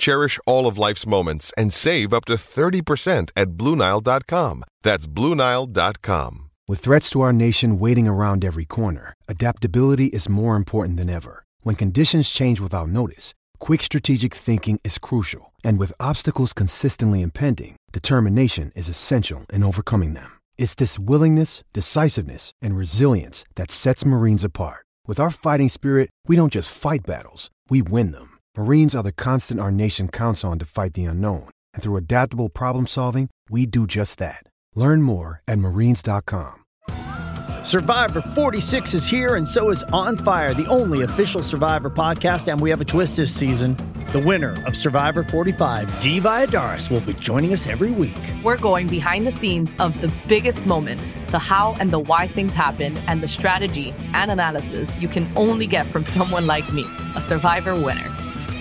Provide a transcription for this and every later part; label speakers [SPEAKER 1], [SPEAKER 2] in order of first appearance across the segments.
[SPEAKER 1] Cherish all of life's moments and save up to 30% at BlueNile.com. That's BlueNile.com.
[SPEAKER 2] With threats to our nation waiting around every corner, adaptability is more important than ever. When conditions change without notice, quick strategic thinking is crucial. And with obstacles consistently impending, determination is essential in overcoming them. It's this willingness, decisiveness, and resilience that sets Marines apart. With our fighting spirit, we don't just fight battles, we win them. Marines are the constant our nation counts on to fight the unknown. And through adaptable problem solving, we do just that. Learn more at marines.com.
[SPEAKER 3] Survivor 46 is here, and so is On Fire, the only official Survivor podcast. And we have a twist this season. The winner of Survivor 45, Dee Valladares, will be joining us every week.
[SPEAKER 4] We're going behind the scenes of the biggest moments, the how and the why things happen, and the strategy and analysis you can only get from someone like me, a Survivor winner.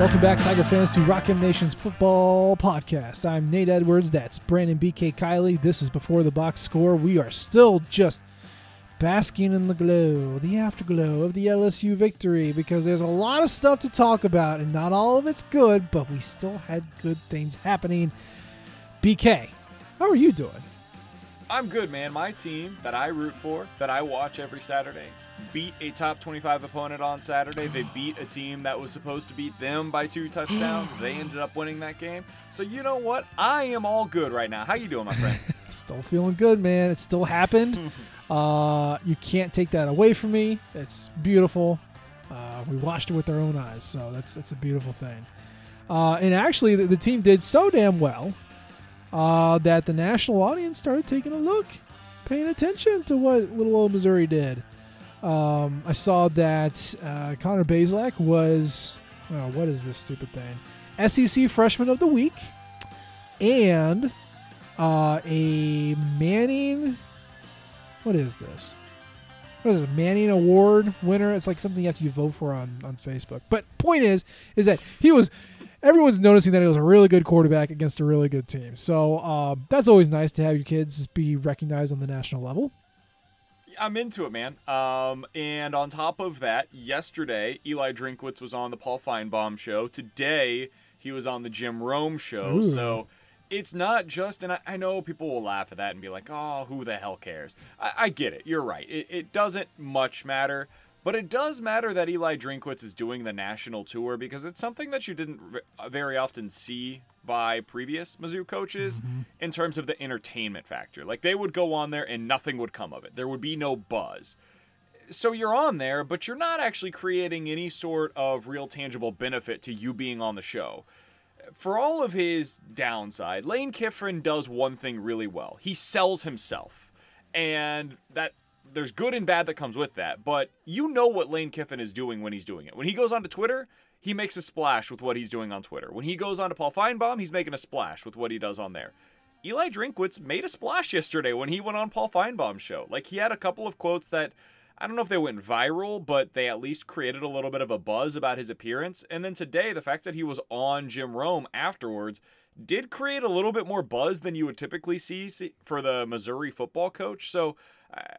[SPEAKER 5] Welcome back, Tiger fans, to Rock M Nation's football podcast. I'm Nate Edwards. That's Brandon BK Kiley. This is Before the Box Score. We are still just basking in the glow, the afterglow of the LSU victory because there's a lot of stuff to talk about, and not all of it's good, but we still had good things happening. BK, how are you doing?
[SPEAKER 6] I'm good, man. My team that I root for, that I watch every Saturday, beat a top 25 opponent on Saturday. They beat a team that was supposed to beat them by two touchdowns. they ended up winning that game. So you know what? I am all good right now. How you doing, my friend?
[SPEAKER 5] still feeling good, man. It still happened. uh, you can't take that away from me. It's beautiful. Uh, we watched it with our own eyes, so that's that's a beautiful thing. Uh, and actually, the, the team did so damn well uh, that the national audience started taking a look, paying attention to what little old Missouri did. Um, I saw that uh, Connor Bazelak was, well, what is this stupid thing? SEC Freshman of the Week, and uh, a Manning. What is this? What is it? Manning Award winner? It's like something you have to vote for on on Facebook. But point is, is that he was everyone's noticing that he was a really good quarterback against a really good team. So um, that's always nice to have your kids be recognized on the national level.
[SPEAKER 6] I'm into it, man. Um, and on top of that, yesterday Eli Drinkwitz was on the Paul Finebaum show. Today he was on the Jim Rome show.
[SPEAKER 5] Ooh.
[SPEAKER 6] So it's not just, and I, I, know people will laugh at that and be like, "Oh, who the hell cares?" I, I get it. You're right. It, it doesn't much matter. But it does matter that Eli Drinkwitz is doing the national tour because it's something that you didn't uh, very often see by previous Mizzou coaches mm-hmm. in terms of the entertainment factor. Like they would go on there and nothing would come of it. There would be no buzz. So you're on there, but you're not actually creating any sort of real tangible benefit to you being on the show. For all of his downside, Lane Kiffin does one thing really well. He sells himself. And that there's good and bad that comes with that, but you know what Lane Kiffin is doing when he's doing it. When he goes onto Twitter, he makes a splash with what he's doing on Twitter. When he goes on to Paul Finebaum, he's making a splash with what he does on there. Eli Drinkwitz made a splash yesterday when he went on Paul Finebaum's show. Like he had a couple of quotes that I don't know if they went viral, but they at least created a little bit of a buzz about his appearance. And then today, the fact that he was on Jim Rome afterwards did create a little bit more buzz than you would typically see for the Missouri football coach. So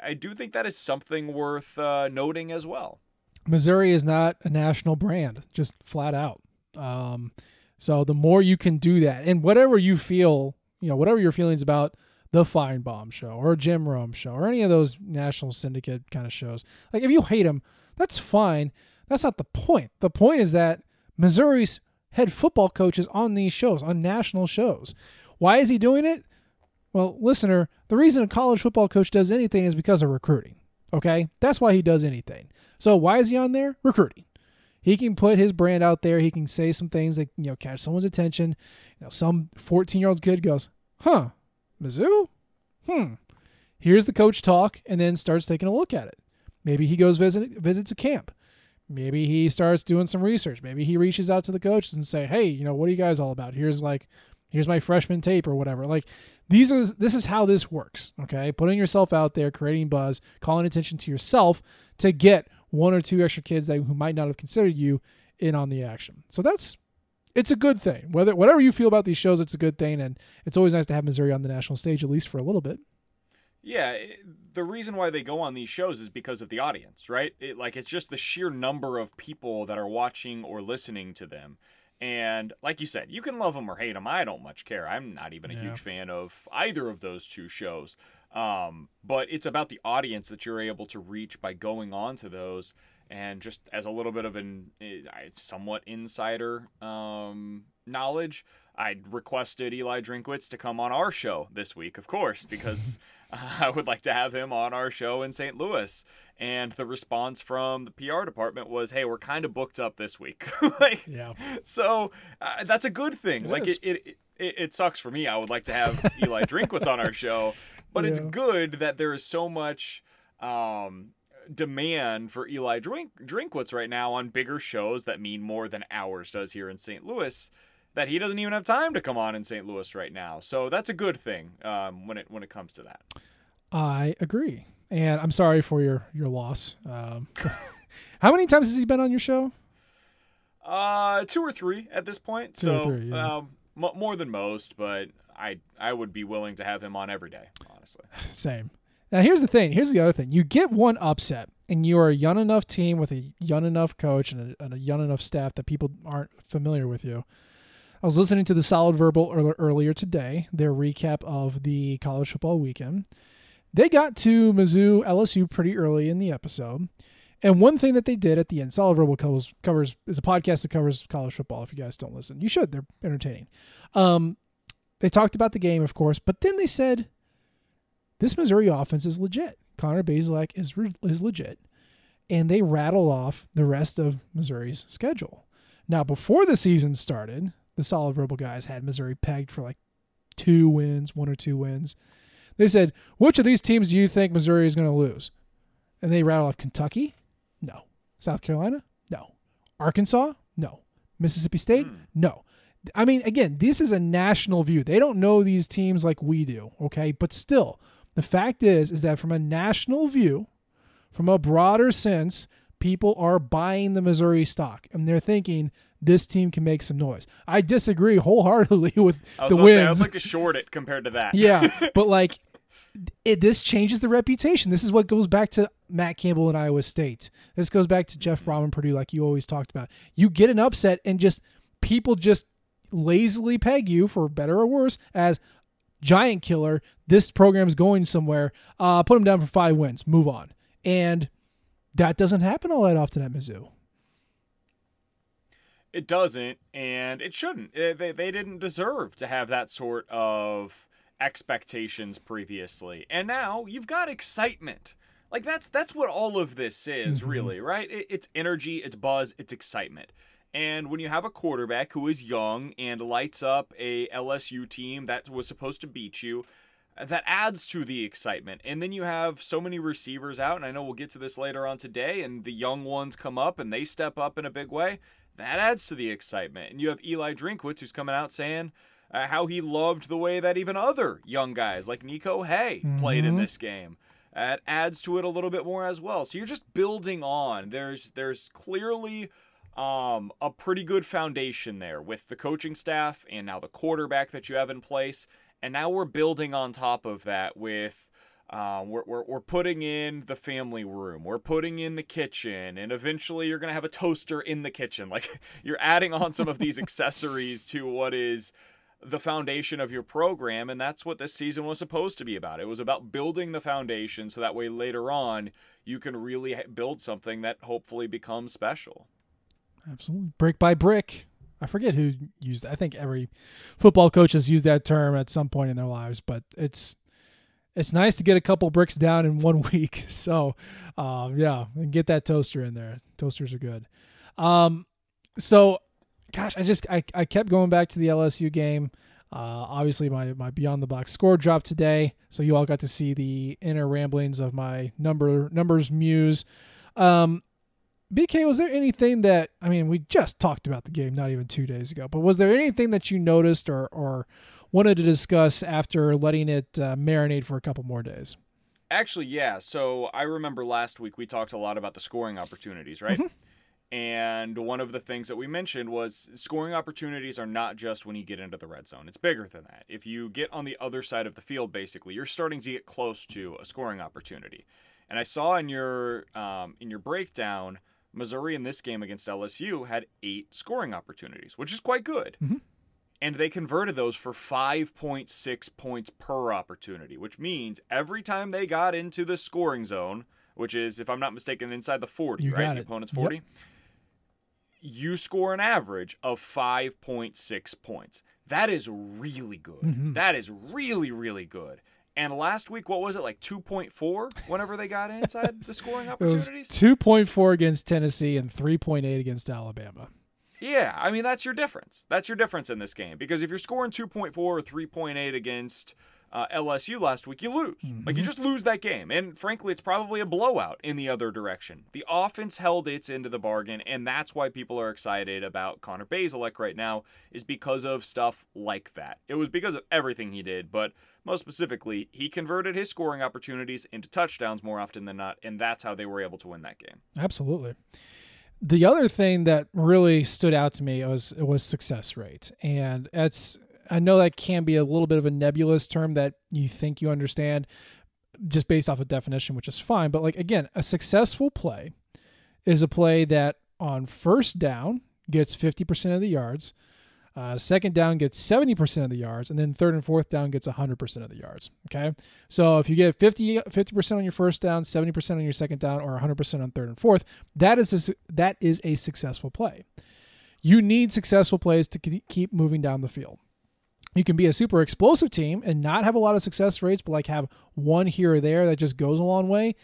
[SPEAKER 6] I do think that is something worth uh, noting as well.
[SPEAKER 5] Missouri is not a national brand, just flat out. Um, So the more you can do that, and whatever you feel, you know, whatever your feelings about the Finebaum show or Jim Rome show or any of those national syndicate kind of shows, like if you hate them, that's fine. That's not the point. The point is that Missouri's head football coach is on these shows, on national shows. Why is he doing it? Well, listener, the reason a college football coach does anything is because of recruiting. Okay? That's why he does anything. So why is he on there? Recruiting. He can put his brand out there. He can say some things that, you know, catch someone's attention. You know, some 14-year-old kid goes, "Huh, Mizzou? Hmm." Here's the coach talk and then starts taking a look at it. Maybe he goes visit visits a camp. Maybe he starts doing some research. Maybe he reaches out to the coaches and say, "Hey, you know, what are you guys all about? Here's like here's my freshman tape or whatever." Like these are this is how this works, okay? Putting yourself out there, creating buzz, calling attention to yourself to get one or two extra kids that who might not have considered you in on the action. So that's it's a good thing. Whether whatever you feel about these shows, it's a good thing, and it's always nice to have Missouri on the national stage at least for a little bit.
[SPEAKER 6] Yeah, eh, the reason why they go on these shows is because of the audience, right? It, like it's just the sheer number of people that are watching or listening to them. And like you said, you can love them or hate them. I don't much care. I'm not even a yeah. huge fan of either of those two shows. Um, but it's about the audience that you're able to reach by going on to those. And just as a little bit of an eh, somewhat insider um, knowledge, I requested Eli Drinkwitz to come on our show this week, of course, because I would like to have him on our show in St. Louis. And the response from the PR department was, "Hey, we're kind of booked up this week." like, yeah. So uh, that's a good thing. It like it, it, it, it, sucks for me. I would like to have Eli Drinkwitz on our show, but yeah. it's good that there is so much. Um, demand for Eli Drink Drinkwitz right now on bigger shows that mean more than ours does here in St. Louis that he doesn't even have time to come on in St. Louis right now. So that's a good thing um, when it when it comes to that.
[SPEAKER 5] I agree, and I'm sorry for your your loss. Um, how many times has he been on your show?
[SPEAKER 6] Uh, two or three at this point. Two so three, yeah. um, m- more than most, but I I would be willing to have him on every day, honestly.
[SPEAKER 5] Same. Now here's the thing. Here's the other thing. You get one upset, and you are a young enough team with a young enough coach and a, and a young enough staff that people aren't familiar with you I was listening to the Solid Verbal earlier today, their recap of the college football weekend. They got to Mizzou LSU pretty early in the episode. And one thing that they did at the end, Solid Verbal covers, covers is a podcast that covers college football. If you guys don't listen, you should. They're entertaining. Um, they talked about the game, of course, but then they said this Missouri offense is legit. Connor Bazelak is is legit, and they rattle off the rest of Missouri's schedule. Now, before the season started, the solid verbal guys had Missouri pegged for like two wins, one or two wins. They said, which of these teams do you think Missouri is going to lose? And they rattle off Kentucky? No. South Carolina? No. Arkansas? No. Mississippi State? Mm. No. I mean, again, this is a national view. They don't know these teams like we do, okay? But still, the fact is, is that from a national view, from a broader sense, people are buying the Missouri stock and they're thinking this team can make some noise. I disagree wholeheartedly with the wins. Say,
[SPEAKER 6] I'd like to short it compared to that.
[SPEAKER 5] yeah, but like it, this changes the reputation. This is what goes back to Matt Campbell and Iowa State. This goes back to Jeff Brohm in Purdue, like you always talked about. You get an upset, and just people just lazily peg you, for better or worse, as giant killer. This program's going somewhere. Uh, put them down for five wins. Move on. And that doesn't happen all that often at Mizzou.
[SPEAKER 6] It doesn't, and it shouldn't. They, they didn't deserve to have that sort of expectations previously. And now you've got excitement. Like that's that's what all of this is, mm-hmm. really, right? It, it's energy, it's buzz, it's excitement. And when you have a quarterback who is young and lights up a LSU team that was supposed to beat you, that adds to the excitement. And then you have so many receivers out, and I know we'll get to this later on today, and the young ones come up and they step up in a big way that adds to the excitement. And you have Eli Drinkwitz who's coming out saying uh, how he loved the way that even other young guys like Niko Hea mm-hmm. played in this game. That adds to it a little bit more as well. So you're just building on. There's there's clearly um, a pretty good foundation there with the coaching staff and now the quarterback that you have in place. And now we're building on top of that with um, we're, we're, we're putting in the family room, we're putting in the kitchen, and eventually you're going to have a toaster in the kitchen. Like you're adding on some of these accessories to what is the foundation of your program. And that's what this season was supposed to be about. It was about building the foundation so that way later on you can really build something that hopefully becomes special.
[SPEAKER 5] Absolutely. Brick by brick. I forget who used that. I think every football coach has used that term at some point in their lives, but it's it's nice to get a couple bricks down in one week. So, um, yeah, and get that toaster in there. Toasters are good. Um, so, gosh, I just I, I kept going back to the LSU game. Uh, obviously, my my Beyond the Box score dropped today, so you all got to see the inner ramblings of my number numbers muse. Um, BK, was there anything that I mean? We just talked about the game not even two days ago, but was there anything that you noticed or or wanted to discuss after letting it uh, marinate for a couple more days.
[SPEAKER 6] Actually, yeah. So I remember last week we talked a lot about the scoring opportunities, right? Mm-hmm. And one of the things that we mentioned was scoring opportunities are not just when you get into the red zone. It's bigger than that. If you get on the other side of the field, basically, you're starting to get close to a scoring opportunity. And I saw in your um, in your breakdown, Missouri in this game against LSU had eight scoring opportunities, which is quite good. Mm-hmm and they converted those for 5.6 points per opportunity, which means every time they got into the scoring zone, which is, if I'm not mistaken, inside the 40,
[SPEAKER 5] you
[SPEAKER 6] right?
[SPEAKER 5] The
[SPEAKER 6] opponent's 40. Yep. You score an average of 5.6 points. That is really good. Mm-hmm. That is really, really good. And last week, what was it like 2.4 whenever they got inside the scoring opportunities?
[SPEAKER 5] 2.4 against Tennessee and 3.8 against Alabama.
[SPEAKER 6] Yeah, I mean that's your difference. That's your difference in this game because if you're scoring 2.4 or 3.8 against uh, LSU last week, you lose. Mm-hmm. Like you just lose that game, and frankly, it's probably a blowout in the other direction. The offense held its into the bargain, and that's why people are excited about Connor Bazelak right now is because of stuff like that. It was because of everything he did, but most specifically, he converted his scoring opportunities into touchdowns more often than not, and that's how they were able to win that game.
[SPEAKER 5] Absolutely the other thing that really stood out to me was was success rate, and that's I know that can be a little bit of a nebulous term that you think you understand just based off of definition, which is fine. But like again, a successful play is a play that on first down gets 50% of the yards, uh, second down gets 70% of the yards, and then third and fourth down gets 100% of the yards. Okay. So if you get 50, 50% on your first down, 70% on your second down, or 100% on third and fourth, that is a, that is a successful play. You need successful plays to keep moving down the field. You can be a super explosive team and not have a lot of success rates, but like have one here or there that just goes a long way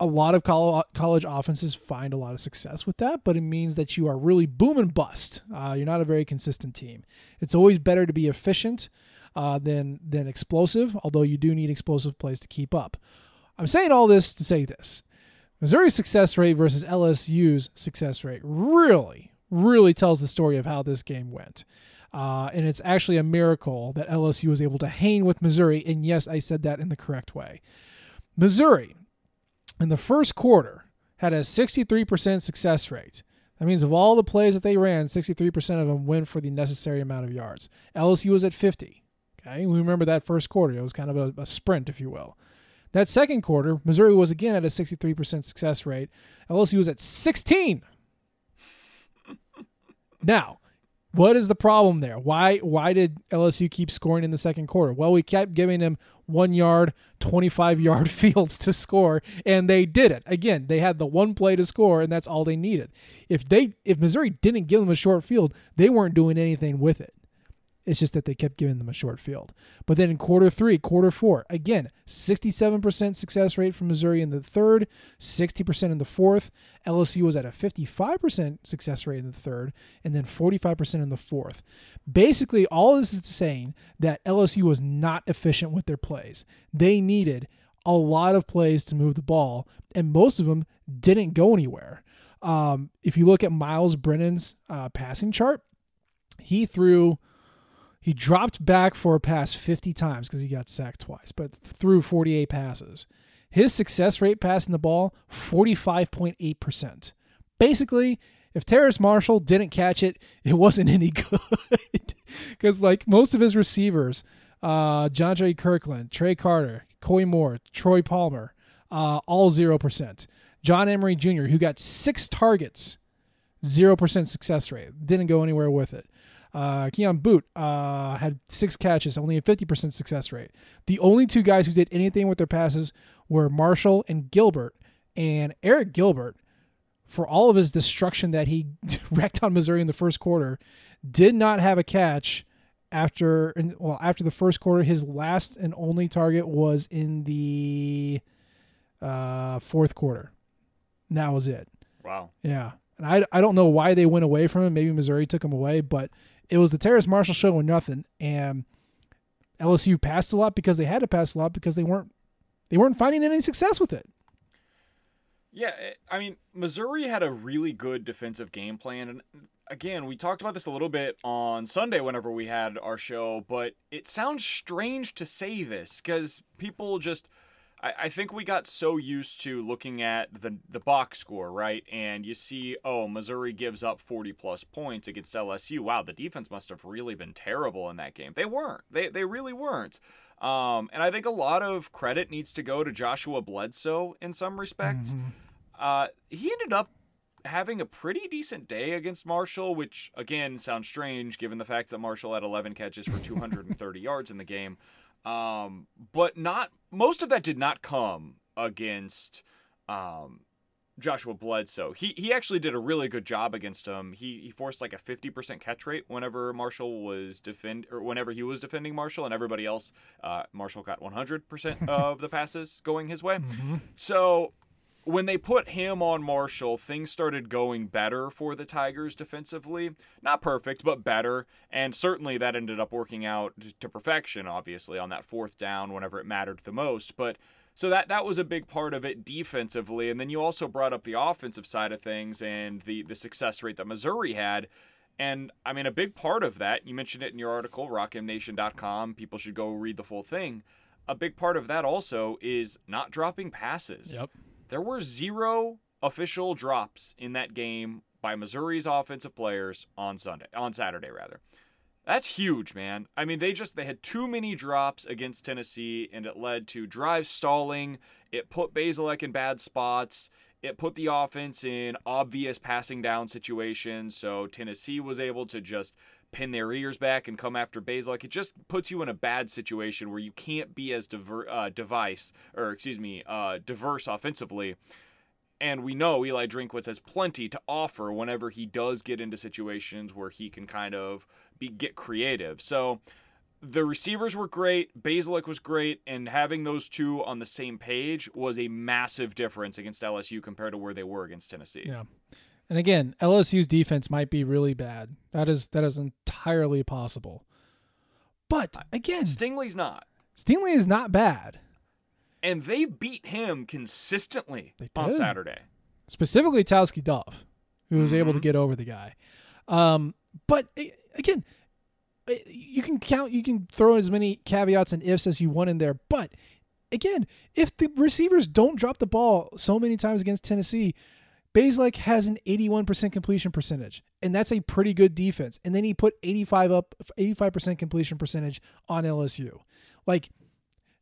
[SPEAKER 5] a lot of college offenses find a lot of success with that, but it means that you are really boom and bust. Uh, you're not a very consistent team. It's always better to be efficient uh, than than explosive, although you do need explosive plays to keep up. I'm saying all this to say this: Missouri's success rate versus LSU's success rate really, really tells the story of how this game went. Uh, and it's actually a miracle that LSU was able to hang with Missouri. And yes, I said that in the correct way. Missouri, in the first quarter had a 63% success rate. That means of all the plays that they ran, 63% of them went for the necessary amount of yards. LSU was at 50. Okay, we remember that first quarter. It was kind of a, a sprint, if you will. That second quarter, Missouri was again at a 63% success rate. LSU was at 16. now, what is the problem there? Why why did LSU keep scoring in the second quarter? Well, we kept giving them one yard, 25 yard fields to score, and they did it. Again, they had the one play to score, and that's all they needed. If they if Missouri didn't give them a short field, they weren't doing anything with it. It's just that they kept giving them a short field. But then in quarter three, quarter four, again, 67% success rate from Missouri in the third, 60% in the fourth. LSU was at a 55% success rate in the third, and then 45% in the fourth. Basically, all this is saying that LSU was not efficient with their plays. They needed a lot of plays to move the ball, and most of them didn't go anywhere. Um, if you look at Myles Brennan's uh, passing chart, he threw he dropped back for a pass 50 times because he got sacked twice, but threw 48 passes. His success rate passing the ball, 45.8%. Basically, if Terrace Marshall didn't catch it, it wasn't any good. Because, like most of his receivers, uh, John J. Kirkland, Trey Carter, Koy Moore, Trey Palmer, uh, all 0%. John Emery Jr., who got six targets, 0% success rate, didn't go anywhere with it. Uh, Kayshon Boutte uh, had six catches, only a 50% success rate. The only two guys who did anything with their passes were Marshall and Gilbert. And Arik Gilbert, for all of his destruction that he wrecked on Missouri in the first quarter, did not have a catch after well after the first quarter. His last and only target was in the uh, fourth quarter. And that was it.
[SPEAKER 6] Wow.
[SPEAKER 5] Yeah. And I, I don't know why they went away from him. Maybe Missouri took him away, but it was the Terrace Marshall show and nothing. And LSU passed a lot because they had to pass a lot because they weren't they weren't finding any success with it.
[SPEAKER 6] Yeah, eh, I mean, Missouri had a really good defensive game plan. And again, we talked about this a little bit on Sunday whenever we had our show, but it sounds strange to say this because people just. I, I think we got so used to looking at the the box score, right? And you see, oh, Missouri gives up 40 plus points against LSU. Wow, the defense must have really been terrible in that game. They weren't. They they really weren't. Um, and I think a lot of credit needs to go to Joshua Bledsoe in some respects.
[SPEAKER 5] Mm-hmm.
[SPEAKER 6] Uh, he ended up having a pretty decent day against Marshall, which again sounds strange given the fact that Marshall had 11 catches for 230 yards in the game. Um, but not most of that did not come against um, Joshua Bledsoe. He he actually did a really good job against him. He he forced like a 50% catch rate whenever Marshall was defend or whenever he was defending Marshall and everybody else uh, Marshall got 100% of the passes going his way. So when they put him on Marshall, things started going better for the Tigers defensively. Not perfect, but better. And certainly that ended up working out to perfection, obviously, on that fourth down whenever it mattered the most. But so that that was a big part of it defensively. And then you also brought up the offensive side of things and the the success rate that Missouri had. And I mean, a big part of that, you mentioned it in your article, rockmnation.com. People should go read the full thing. A big part of that also is not dropping passes.
[SPEAKER 5] Yep.
[SPEAKER 6] There were zero official drops in that game by Missouri's offensive players on Sunday, on Saturday rather. That's huge, man. I mean, they just they had too many drops against Tennessee, and it led to drive stalling. It put Bazelak in bad spots. It put the offense in obvious passing down situations. So Tennessee was able to just pin their ears back and come after Bazelak. It just puts you in a bad situation where you can't be as diver- uh, device or excuse me, uh, diverse offensively. And we know Eli Drinkwitz has plenty to offer whenever he does get into situations where he can kind of be get creative. So the receivers were great, Bazelak was great, and having those two on the same page was a massive difference against LSU compared to where they were against Tennessee.
[SPEAKER 5] Yeah. And again, LSU's defense might be really bad. That is that is entirely possible. But again,
[SPEAKER 6] Stingley's not.
[SPEAKER 5] Stingley is not bad.
[SPEAKER 6] And they beat him consistently on. Saturday.
[SPEAKER 5] specifically Tauskie Dove, who was able to
[SPEAKER 6] Mhm.
[SPEAKER 5] get over the guy. Um, but again, you can count, you can throw as many caveats and ifs as you want in there. But again, if the receivers don't drop the ball so many times against Tennessee, Bazelak has an 81% completion percentage, and that's a pretty good defense. And then he put 85 up, 85% completion percentage on LSU. Like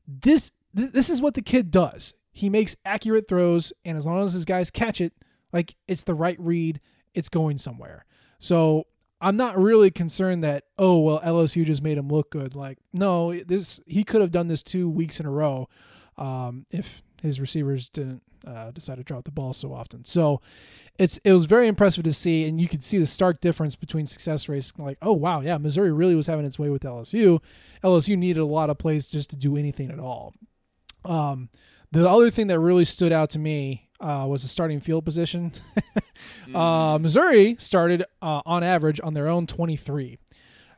[SPEAKER 5] this, th- this is what the kid does. He makes accurate throws, and as long as his guys catch it, like it's the right read, it's going somewhere. So I'm not really concerned that oh well LSU just made him look good. Like no, this he could have done this two weeks in a row um, if his receivers didn't uh, decide to drop the ball so often. So it's it was very impressive to see, and you could see the stark difference between success rates. Like oh wow yeah, Missouri really was having its way with LSU. LSU needed a lot of plays just to do anything at all. Um, the other thing that really stood out to me uh, was the starting field position. uh, Missouri started uh, on average on their own 23.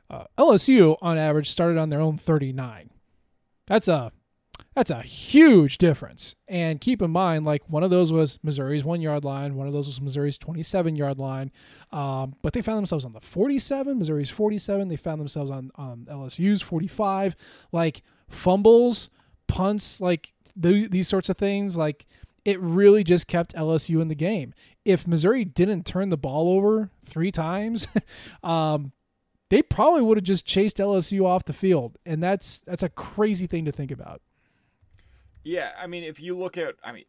[SPEAKER 5] Uh, LSU on average started on their own 39. That's a that's a huge difference. And keep in mind, like one of those was Missouri's one yard line, one of those was Missouri's 27 yard line. Um, but they found themselves on the 47, Missouri's 47. They found themselves on, on LSU's 45. Like fumbles, punts, like th- these sorts of things. Like it really just kept LSU in the game. If Missouri didn't turn the ball over three times, um, they probably would have just chased LSU off the field, and that's that's a crazy thing to think about.
[SPEAKER 6] Yeah, I mean, if you look at, I mean,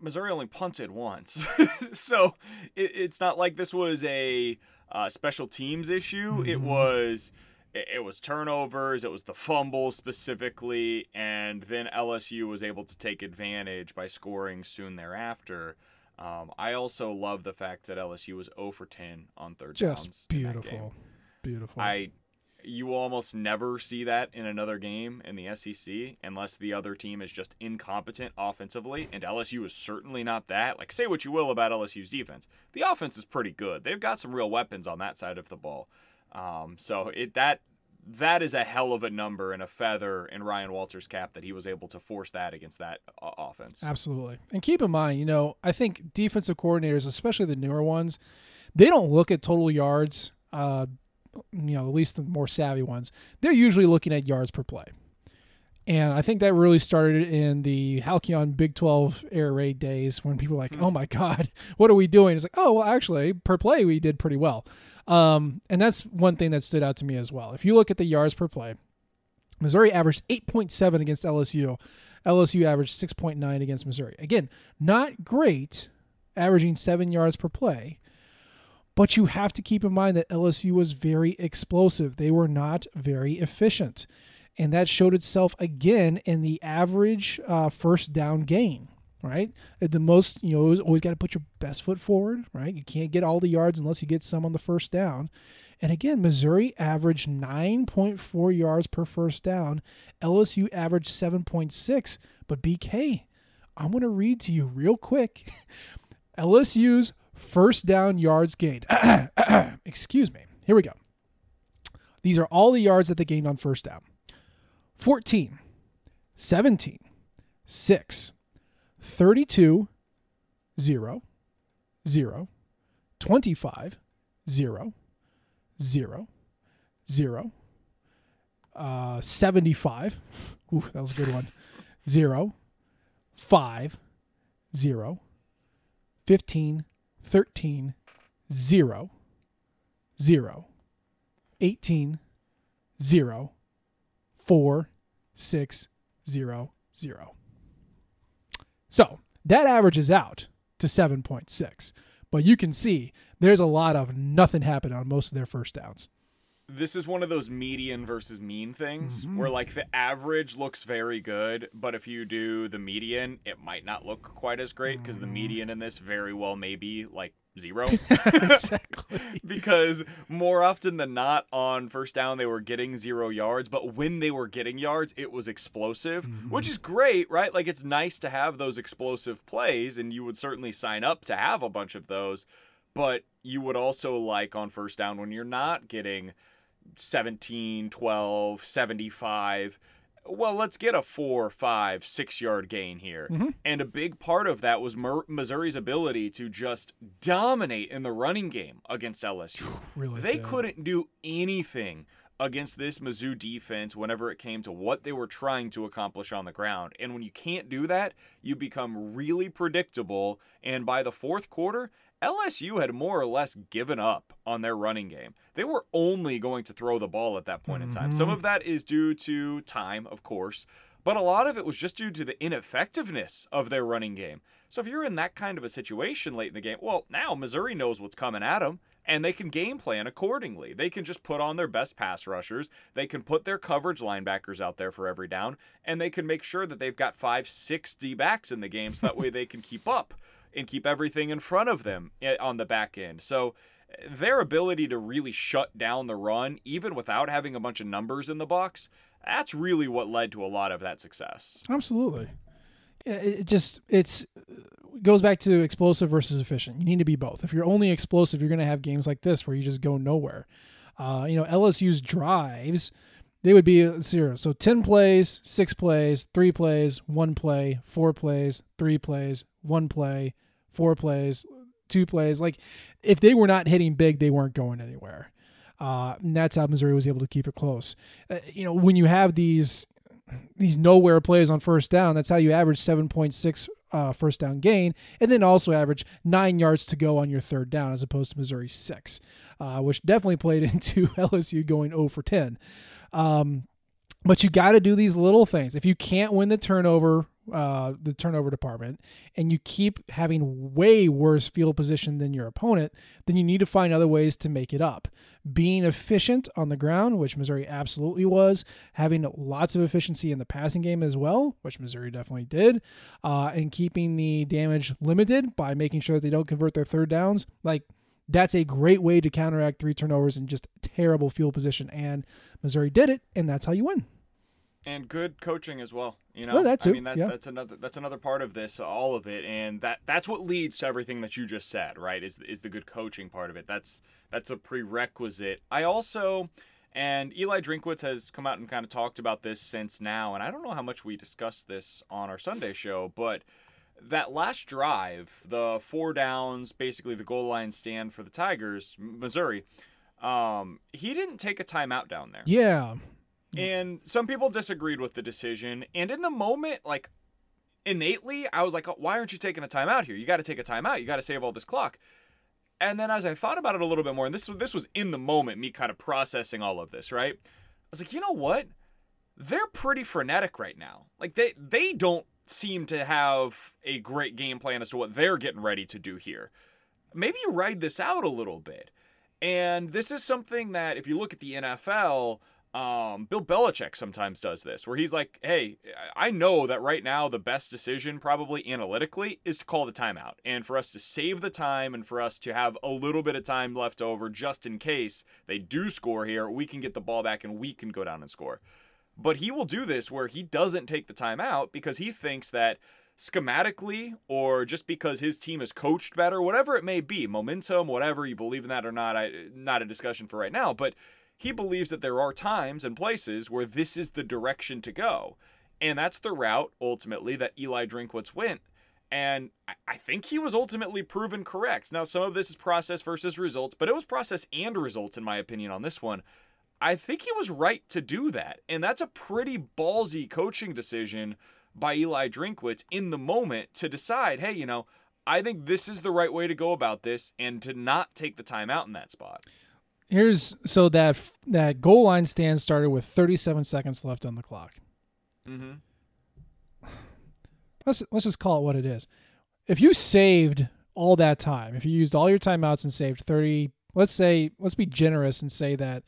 [SPEAKER 6] Missouri only punted once, so it, it's not like this was a uh, special teams issue. It was it, was turnovers, it was the fumbles specifically, and then LSU was able to take advantage by scoring soon thereafter. Um, I also love the fact that LSU was 0 for 10 on third downs.
[SPEAKER 5] Just
[SPEAKER 6] that game.
[SPEAKER 5] beautiful, beautiful.
[SPEAKER 6] I you will almost never see that in another game in the SEC unless the other team is just incompetent offensively and LSU is certainly not that. Like say what you will about LSU's defense. The offense is pretty good. They've got some real weapons on that side of the ball. Um, so it that that is a hell of a number and a feather in Ryan Walters' cap that he was able to force that against that uh, offense.
[SPEAKER 5] Absolutely. And keep in mind, you know, I think defensive coordinators, especially the newer ones, they don't look at total yards. Uh, you know, at least the more savvy ones, they're usually looking at yards per play. And I think that really started in the Halcyon Big 12 air raid days when people were like, oh my God, what are we doing? It's like, oh, well, actually, per play, we did pretty well. Um, and that's one thing that stood out to me as well. If you look at the yards per play, Missouri averaged 8.7 against LSU. LSU averaged 6.9 against Missouri. Again, not great, averaging seven yards per play. But you have to keep in mind that LSU was very explosive. They were not very efficient. And that showed itself again in the average uh, first down gain, right? The most, you know, always, got to put your best foot forward, right? You can't get all the yards unless you get some on the first down. And again, Missouri averaged 9.4 yards per first down. LSU averaged 7.6. But BK, I'm going to read to you real quick LSU's first down yards gained. Excuse me. Here we go. These are all the yards that they gained on first down 14, 17, 6, 32, 0, 0, 25, 0, 0, 0, uh, 75. Ooh, that was a good one. 0, 5, 0, 15, 13, 0, 0, 18, 0, 4, 6, 0, 0. So that averages out to 7.6. But you can see there's a lot of nothing happening on most of their first downs.
[SPEAKER 6] This is one of those median versus mean things mm-hmm. where like the average looks very good but if you do the median it might not look quite as great because the mm-hmm. median in this very well may be like zero.
[SPEAKER 5] Exactly.
[SPEAKER 6] because more often than not on first down they were getting zero yards but when they were getting yards it was explosive mm-hmm. which is great right? Like it's nice to have those explosive plays and you would certainly sign up to have a bunch of those but you would also like on first down when you're not getting 17 12 75 well let's get a four five six yard gain here mm-hmm. and a big part of that was Mer- missouri's ability to just dominate in the running game against lsu
[SPEAKER 5] Really
[SPEAKER 6] they
[SPEAKER 5] did.
[SPEAKER 6] couldn't do anything against this Mizzou defense whenever it came to what they were trying to accomplish on the ground. And when you can't do that, you become really predictable. And by the fourth quarter, LSU had more or less given up on their running game. They were only going to throw the ball at that point in time. Some mm-hmm. of that is due to time, of course, but a lot of it was just due to the ineffectiveness of their running game. So if you're in that kind of a situation late in the game, well, now Missouri knows what's coming at them and they can game plan accordingly. They can just put on their best pass rushers, they can put their coverage linebackers out there for every down, and they can make sure that they've got five, six D backs in the game so that way they can keep up and keep everything in front of them eh, on the back end. So their ability to really shut down the run, even without having a bunch of numbers in the box, that's really what led to a lot of that success.
[SPEAKER 5] Absolutely. It just it's it goes back to explosive versus efficient. You need to be both. If you're only explosive, you're going to have games like this where you just go nowhere. Uh, you know, LSU's drives they would be zero. So ten plays, six plays, three plays, one play, four plays, three plays, one play, four plays, two plays. Like if they were not hitting big, they weren't going anywhere. Uh, and that's how Missouri was able to keep it close. Uh, you know, when you have these these nowhere plays on first down. That's how you average 7.6 uh, first down gain, and then also average nine yards to go on your third down as opposed to Missouri six, uh, which definitely played into LSU going 0 for 10. Um, but you got to do these little things. If you can't win the turnover, uh, the turnover department, and you keep having way worse field position than your opponent, then you need to find other ways to make it up. Being efficient on the ground, which Missouri absolutely was, having lots of efficiency in the passing game as well, which Missouri definitely did, uh, and keeping the damage limited by making sure that they don't convert their third downs. Like, that's a great way to counteract three turnovers and just terrible field position. And Missouri did it, and that's how you win
[SPEAKER 6] and good coaching as well. You know,
[SPEAKER 5] well, that too.
[SPEAKER 6] I mean, that,
[SPEAKER 5] yeah.
[SPEAKER 6] that's another that's another part of this, all of it, and that that's what leads to everything that you just said, right? Is is the good coaching part of it? That's that's a prerequisite. I also. And Eli Drinkwitz has come out and kind of talked about this since now, and I don't know how much we discussed this on our Sunday show, but that last drive, the four downs, basically the goal line stand for the Tigers, Missouri, um, he didn't take a timeout down there.
[SPEAKER 5] Yeah.
[SPEAKER 6] And some people disagreed with the decision. And in the moment, like innately, I was like, why aren't you taking a timeout here? You got to take a timeout. You got to save all this clock. And then as I thought about it a little bit more, and this this was in the moment, me kind of processing all of this, right? I was like, you know what? They're pretty frenetic right now. Like they they don't seem to have a great game plan as to what they're getting ready to do here. Maybe you ride this out a little bit. And this is something that if you look at the NFL, um, Bill Belichick sometimes does this, where he's like, "Hey, I know that right now the best decision, probably analytically, is to call the timeout, and for us to save the time, and for us to have a little bit of time left over, just in case they do score here, we can get the ball back and we can go down and score." But he will do this where he doesn't take the timeout because he thinks that schematically or just because his team is coached better, whatever it may be, momentum, whatever you believe in that or not, I not a discussion for right now, but he believes that there are times and places where this is the direction to go. And that's the route, ultimately, that Eli Drinkwitz went. And I think he was ultimately proven correct. Now, some of this is process versus results, but it was process and results, in my opinion, on this one. I think he was right to do that. And that's a pretty ballsy coaching decision by Eli Drinkwitz in the moment to decide, hey, you know, I think this is the right way to go about this and to not take the time out in that spot.
[SPEAKER 5] Here's so that that goal line stand started with 37 seconds left on the clock.
[SPEAKER 6] Mm-hmm.
[SPEAKER 5] Let's let's just call it what it is. If you saved all that time, if you used all your timeouts and saved 30, let's say let's be generous and say that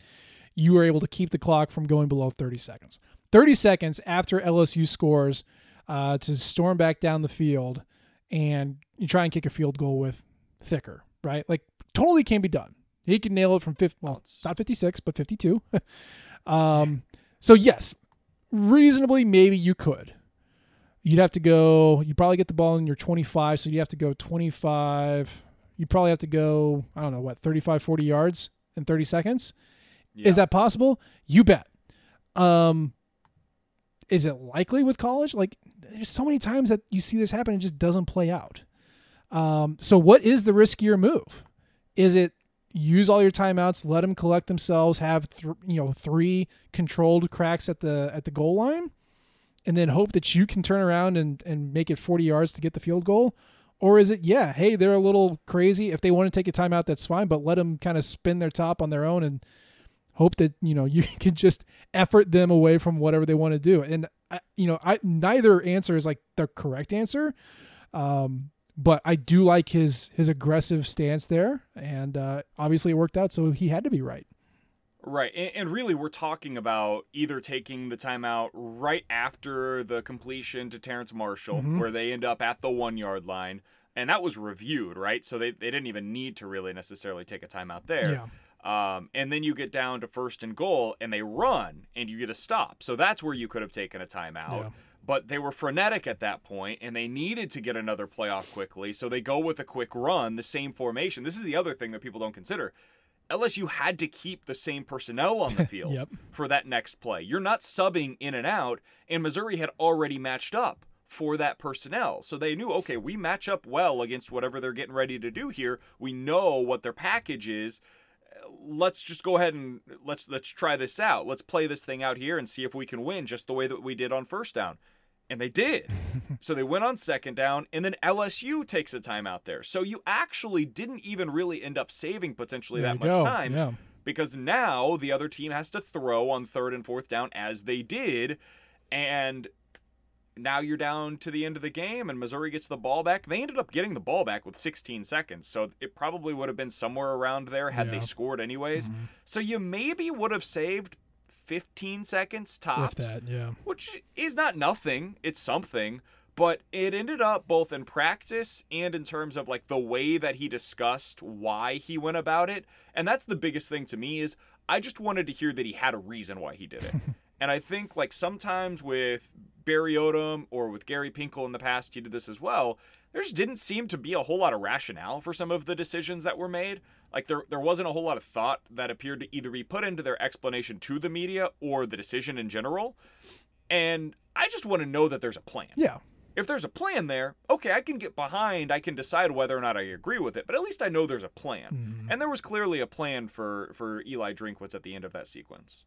[SPEAKER 5] you were able to keep the clock from going below 30 seconds. 30 seconds after LSU scores uh, to storm back down the field and you try and kick a field goal with thicker, right? Like totally can be done. He can nail it from 50, well, not 56, but 52. um, so, yes, reasonably, maybe you could. You'd have to go, you probably get the ball in your 25, so you have to go 25. You probably have to go, I don't know, what, 35, 40 yards in 30 seconds? Yeah. Is that possible? You bet. Um, is it likely with college? Like, there's so many times that you see this happen and it just doesn't play out. Um, so, what is the riskier move? Is it use all your timeouts, let them collect themselves, have th- you know three controlled cracks at the at the goal line, and then hope that you can turn around and and make it 40 yards to get the field goal? Or is it, yeah, hey, they're a little crazy. If they want to take a timeout, that's fine, but let them kind of spin their top on their own and hope that, you know, you can just effort them away from whatever they want to do. And, I, you know, I neither answer is like the correct answer. Um, but I do like his his aggressive stance there, and uh, obviously it worked out, so he had to be right.
[SPEAKER 6] Right, and, and, really, we're talking about either taking the timeout right after the completion to Terrace Marshall, mm-hmm. where they end up at the one yard line, and that was reviewed, right? So they, they didn't even need to really necessarily take a timeout there.
[SPEAKER 5] Yeah.
[SPEAKER 6] Um, and then you get down to first and goal, and they run, and you get a stop. So that's where you could have taken a timeout. Yeah but they were frenetic at that point and they needed to get another playoff quickly. So they go with a quick run, the same formation. This is the other thing that people don't consider. LSU had to keep the same personnel on the field
[SPEAKER 5] yep.
[SPEAKER 6] for that next play. You're not subbing in and out, and Missouri had already matched up for that personnel. So they knew, okay, we match up well against whatever they're getting ready to do here. We know what their package is. let's just go ahead and let's let's try this out. Let's play this thing out here and see if we can win just the way that we did on first down. And they did. so they went on second down, and then LSU takes a timeout there. So you actually didn't even really end up saving potentially
[SPEAKER 5] There
[SPEAKER 6] that much
[SPEAKER 5] go.
[SPEAKER 6] time
[SPEAKER 5] Yeah.
[SPEAKER 6] because now the other team has to throw on third and fourth down as they did. And now you're down to the end of the game and Missouri gets the ball back. They ended up getting the ball back with 16 seconds. So it probably would have been somewhere around there had
[SPEAKER 5] Yeah.
[SPEAKER 6] they scored anyways.
[SPEAKER 5] Mm-hmm.
[SPEAKER 6] So you maybe would have saved 15 seconds tops
[SPEAKER 5] that, yeah.
[SPEAKER 6] which is not nothing. It's something. But it ended up both in practice and in terms of like the way that he discussed why he went about it. And that's the biggest thing to me is I just wanted to hear that he had a reason why he did it. and I think like sometimes with Barry Odom or with Gary Pinkel in the past, he did this as well. There just didn't seem to be a whole lot of rationale for some of the decisions that were made. Like there there wasn't a whole lot of thought that appeared to either be put into their explanation to the media or the decision in general. And I just want to know that there's a plan.
[SPEAKER 5] Yeah.
[SPEAKER 6] If there's a plan there, okay, I can get behind, I can decide whether or not I agree with it, but at least I know there's a plan.
[SPEAKER 5] Mm-hmm.
[SPEAKER 6] And there was clearly a plan for for Eli Drinkwitz at the end of that sequence.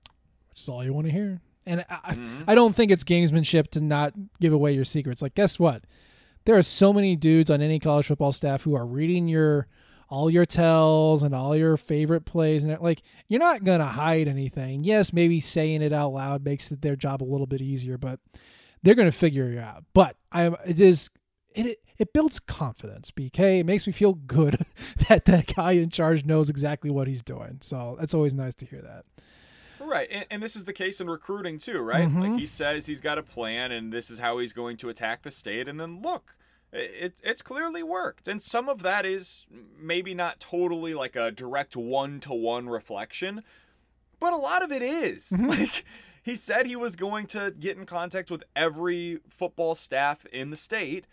[SPEAKER 5] Which is all you want to hear. And I, I-
[SPEAKER 6] Mm-hmm.
[SPEAKER 5] I don't think it's gamesmanship to not give away your secrets. Like, guess what? There are so many dudes on any college football staff who are reading your all your tells and all your favorite plays, and like you're not gonna hide anything. Yes, maybe saying it out loud makes their job a little bit easier, but they're gonna figure you out. But I, it is. It, it, builds confidence, BK. It makes me feel good that that guy in charge knows exactly what he's doing. So that's always nice to hear that.
[SPEAKER 6] Right, and, and this is the case in recruiting too, right?
[SPEAKER 5] Mm-hmm.
[SPEAKER 6] Like he says he's got a plan, and this is how he's going to attack the state, and then look, it, it's clearly worked, and some of that is maybe not totally like a direct one-to-one reflection, but a lot of it is.
[SPEAKER 5] Mm-hmm.
[SPEAKER 6] Like he said he was going to get in contact with every football staff in the state.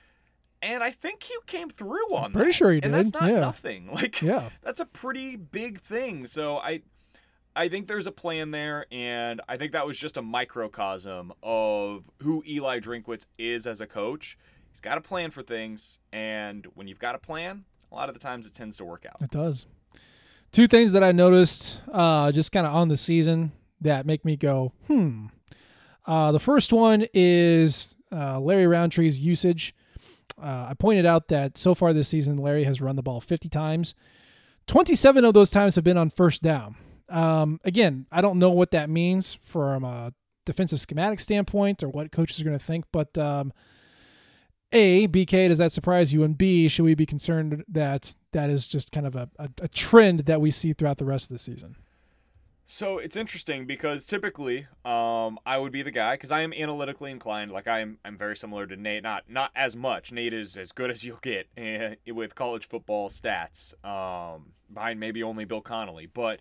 [SPEAKER 6] And I think he came through on
[SPEAKER 5] Pretty
[SPEAKER 6] that.
[SPEAKER 5] sure he did.
[SPEAKER 6] And that's not
[SPEAKER 5] yeah.
[SPEAKER 6] nothing. Like
[SPEAKER 5] Yeah.
[SPEAKER 6] that's a pretty big thing. So I I think there's a plan there, and I think that was just a microcosm of who Eli Drinkwitz is as a coach. He's got a plan for things, and when you've got a plan, a lot of the times it tends to work out.
[SPEAKER 5] It does. Two things that I noticed uh, just kind of on the season that make me go, hmm. Uh, the first one is uh, Larry Rountree's usage. Uh, I pointed out that so far this season, Larry has run the ball 50 times. 27 of those times have been on first down. Um, again, I don't know what that means from a defensive schematic standpoint or what coaches are going to think, but um, a, BK, does that surprise you? And B, should we be concerned that that is just kind of a, a, a trend that we see throughout the rest of the season?
[SPEAKER 6] So it's interesting because typically, um, I would be the guy because I am analytically inclined. Like I'm, I'm very similar to Nate. Not, not as much. Nate is as good as you'll get eh, with college football stats. Um, behind maybe only Bill Connelly, but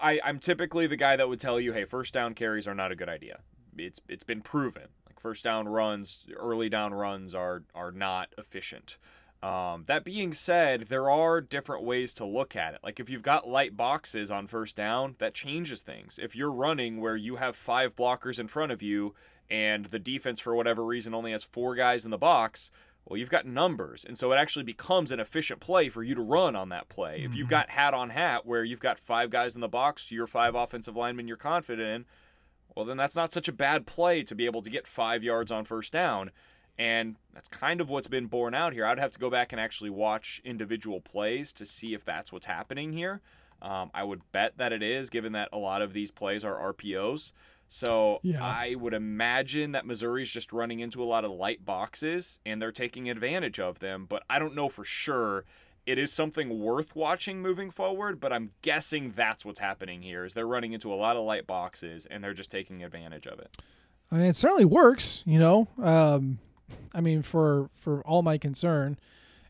[SPEAKER 6] I, I'm typically the guy that would tell you, hey, first down carries are not a good idea. It's, it's been proven. Like first down runs, early down runs are, are not efficient. Um, that being said, there are different ways to look at it. Like if you've got light boxes on first down, that changes things. If you're running where you have five blockers in front of you and the defense, for whatever reason, only has four guys in the box, well, you've got numbers. And so it actually becomes an efficient play for you to run on that play. If you've got hat on hat where you've got five guys in the box, your five offensive linemen you're confident in, well, then that's not such a bad play to be able to get five yards on first down. And that's kind of what's been borne out here. I'd have to go back and actually watch individual plays to see if that's what's happening here. Um, I would bet that it is, given that a lot of these plays are RPOs. So
[SPEAKER 5] Yeah.
[SPEAKER 6] I would imagine that Missouri's just running into a lot of light boxes and they're taking advantage of them. But I don't know for sure. It is something worth watching moving forward, but I'm guessing that's what's happening here. Is they're running into a lot of light boxes and they're just taking advantage of it.
[SPEAKER 5] I mean, it certainly works, you know. Um, I mean, for for all my concern,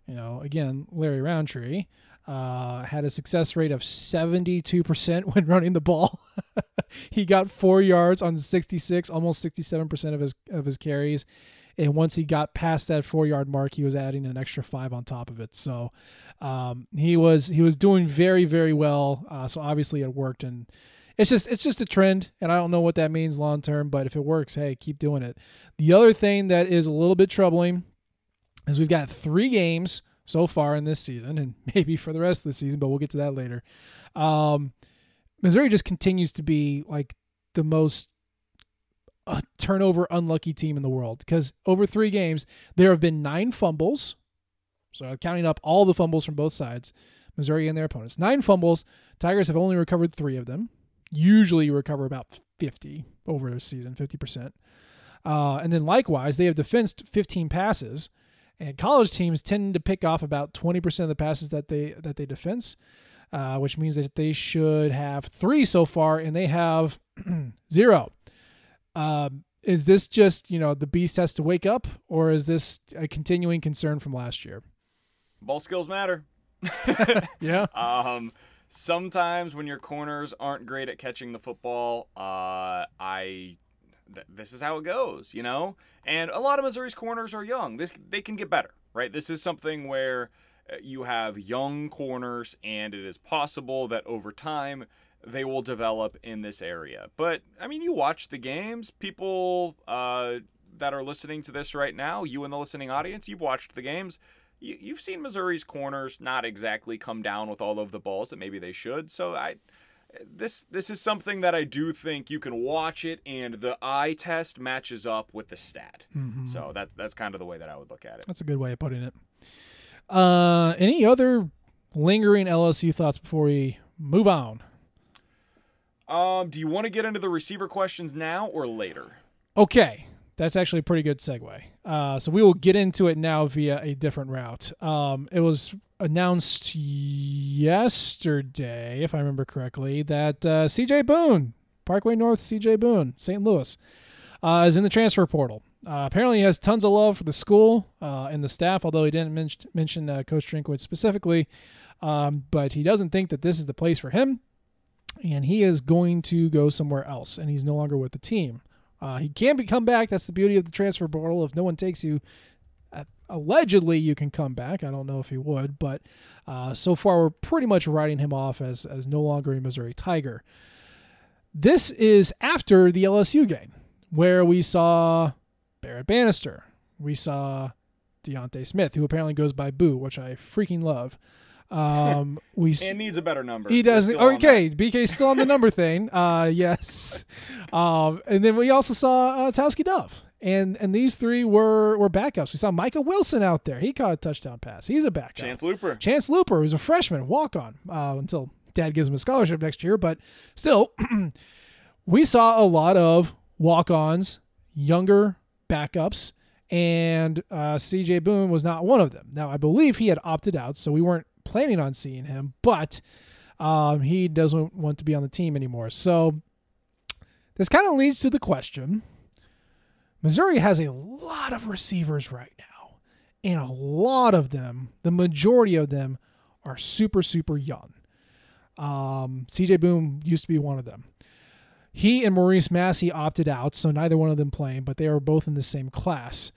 [SPEAKER 5] you know, again, Larry Rountree uh, had a success rate of seventy two percent when running the ball. he got four yards on sixty six, almost sixty seven percent of his of his carries. And once he got past that four yard mark, he was adding an extra five on top of it. So um, he was he was doing very very well. Uh, so obviously it worked, and it's just it's just a trend, and I don't know what that means long term. But if it works, hey, keep doing it. The other thing that is a little bit troubling is we've got three games so far in this season, and maybe for the rest of the season, but we'll get to that later. Um, Missouri just continues to be like the most uh, turnover unlucky team in the world because over three games there have been nine fumbles. So counting up all the fumbles from both sides, Missouri and their opponents, nine fumbles. Tigers have only recovered three of them. Usually you recover about 50 over a season, 50%. Uh, and then likewise, they have defensed 15 passes. And college teams tend to pick off about 20% of the passes that they that they defense, uh, which means that they should have three so far, and they have zero. Um, is this just you know the beast has to wake up, or is this a continuing concern from last year?
[SPEAKER 6] Both skills matter.
[SPEAKER 5] yeah.
[SPEAKER 6] Um, sometimes when your corners aren't great at catching the football, uh, I th- this is how it goes, you know. And a lot of Missouri's corners are young. This they can get better, right? This is something where you have young corners, and it is possible that over time they will develop in this area. But I mean, you watch the games, people uh, that are listening to this right now, you in the listening audience, you've watched the games. You, have seen Missouri's corners not exactly come down with all of the balls that maybe they should. So I, this this is something that I do think you can watch it and the eye test matches up with the stat. Mm-hmm. So that's that's kind of the way that I would look at it.
[SPEAKER 5] That's a good way of putting it. Uh, any other lingering LSU thoughts before we move on?
[SPEAKER 6] Um, do you want to get into the receiver questions now or later?
[SPEAKER 5] Okay, that's actually a pretty good segue. Uh, so we will get into it now via a different route. Um, it was announced yesterday, if I remember correctly, that uh, CJ Boone, Parkway North CJ Boone, St. Louis, uh, is in the transfer portal. Uh, apparently, he has tons of love for the school uh, and the staff, although he didn't men- mention uh, Coach Drinkwitz specifically. Um, but he doesn't think that this is the place for him, and he is going to go somewhere else, and he's no longer with the team. Uh, he can be come back. That's the beauty of the transfer portal. If no one takes you, uh, allegedly you can come back. I don't know if he would, but uh, so far we're pretty much writing him off as as no longer a Missouri Tiger. This is after the LSU game where we saw Barrett Banister, we saw Deontay Smith, who apparently goes by Boo, which I freaking love. Um, we
[SPEAKER 6] and needs a better number.
[SPEAKER 5] He doesn't. Okay, BK's still on the number thing. Uh, yes. Um, and then we also saw uh, Tauskie Dove, and and these three were were backups. We saw Micah Wilson out there. He caught a touchdown pass. He's a backup.
[SPEAKER 6] Chance Luper.
[SPEAKER 5] Chance Luper, who's a freshman, walk on uh, until Dad gives him a scholarship next year. But still, we saw a lot of walk ons, younger backups and uh, CJ Boone was not one of them. Now, I believe he had opted out, so we weren't planning on seeing him, but um, he doesn't want to be on the team anymore. So this kind of leads to the question Missouri has a lot of receivers right now, and a lot of them, the majority of them, are super, super young. Um, CJ Boone used to be one of them. He and Maurice Massey opted out, so neither one of them playing, but they are both in the same class.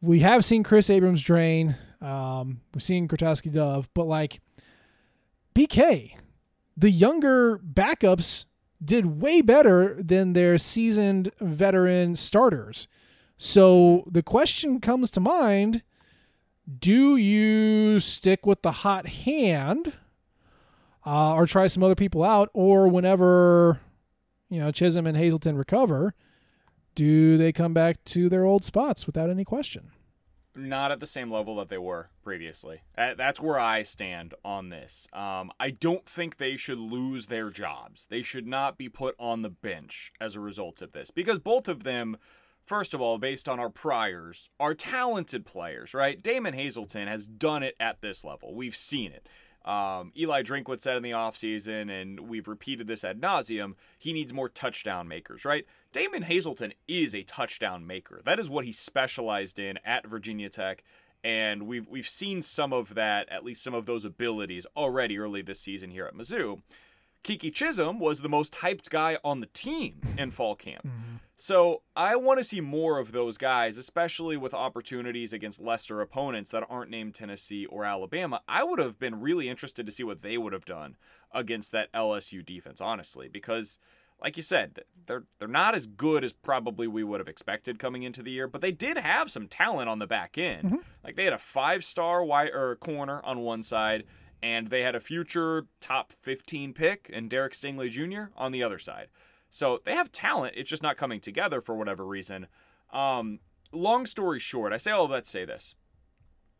[SPEAKER 5] We have seen Chris Abrams-Drain. Um, we've seen Kurtowski Dove, but like BK, the younger backups did way better than their seasoned veteran starters. So the question comes to mind do you stick with the hot hand uh, or try some other people out? Or whenever, you know, Chism and Hazelton recover, do they come back to their old spots without any question?
[SPEAKER 6] not at the same level that they were previously. That's where I stand on this. Um, I don't think they should lose their jobs. They should not be put on the bench as a result of this because both of them, first of all, based on our priors, are talented players, right? Damon Hazelton has done it at this level. We've seen it. Um, Eli Drinkwitz said in the offseason, and we've repeated this ad nauseum, he needs more touchdown makers, right? Damon Hazelton is a touchdown maker. That is what he specialized in at Virginia Tech. And we've we've seen some of that, at least some of those abilities already early this season here at Mizzou. Keke Chism was the most hyped guy on the team in fall camp. Mm-hmm. So I want to see more of those guys, especially with opportunities against lesser opponents that aren't named Tennessee or Alabama. I would have been really interested to see what they would have done against that LSU defense, honestly, because like you said, they're they're not as good as probably we would have expected coming into the year, but they did have some talent on the back end.
[SPEAKER 5] Mm-hmm.
[SPEAKER 6] Like they had a five-star wide or corner on one side, and they had a future top 15 pick and Derek Stingley Jr. on the other side. So they have talent. It's just not coming together for whatever reason. Um, long story short, I say all that to say this.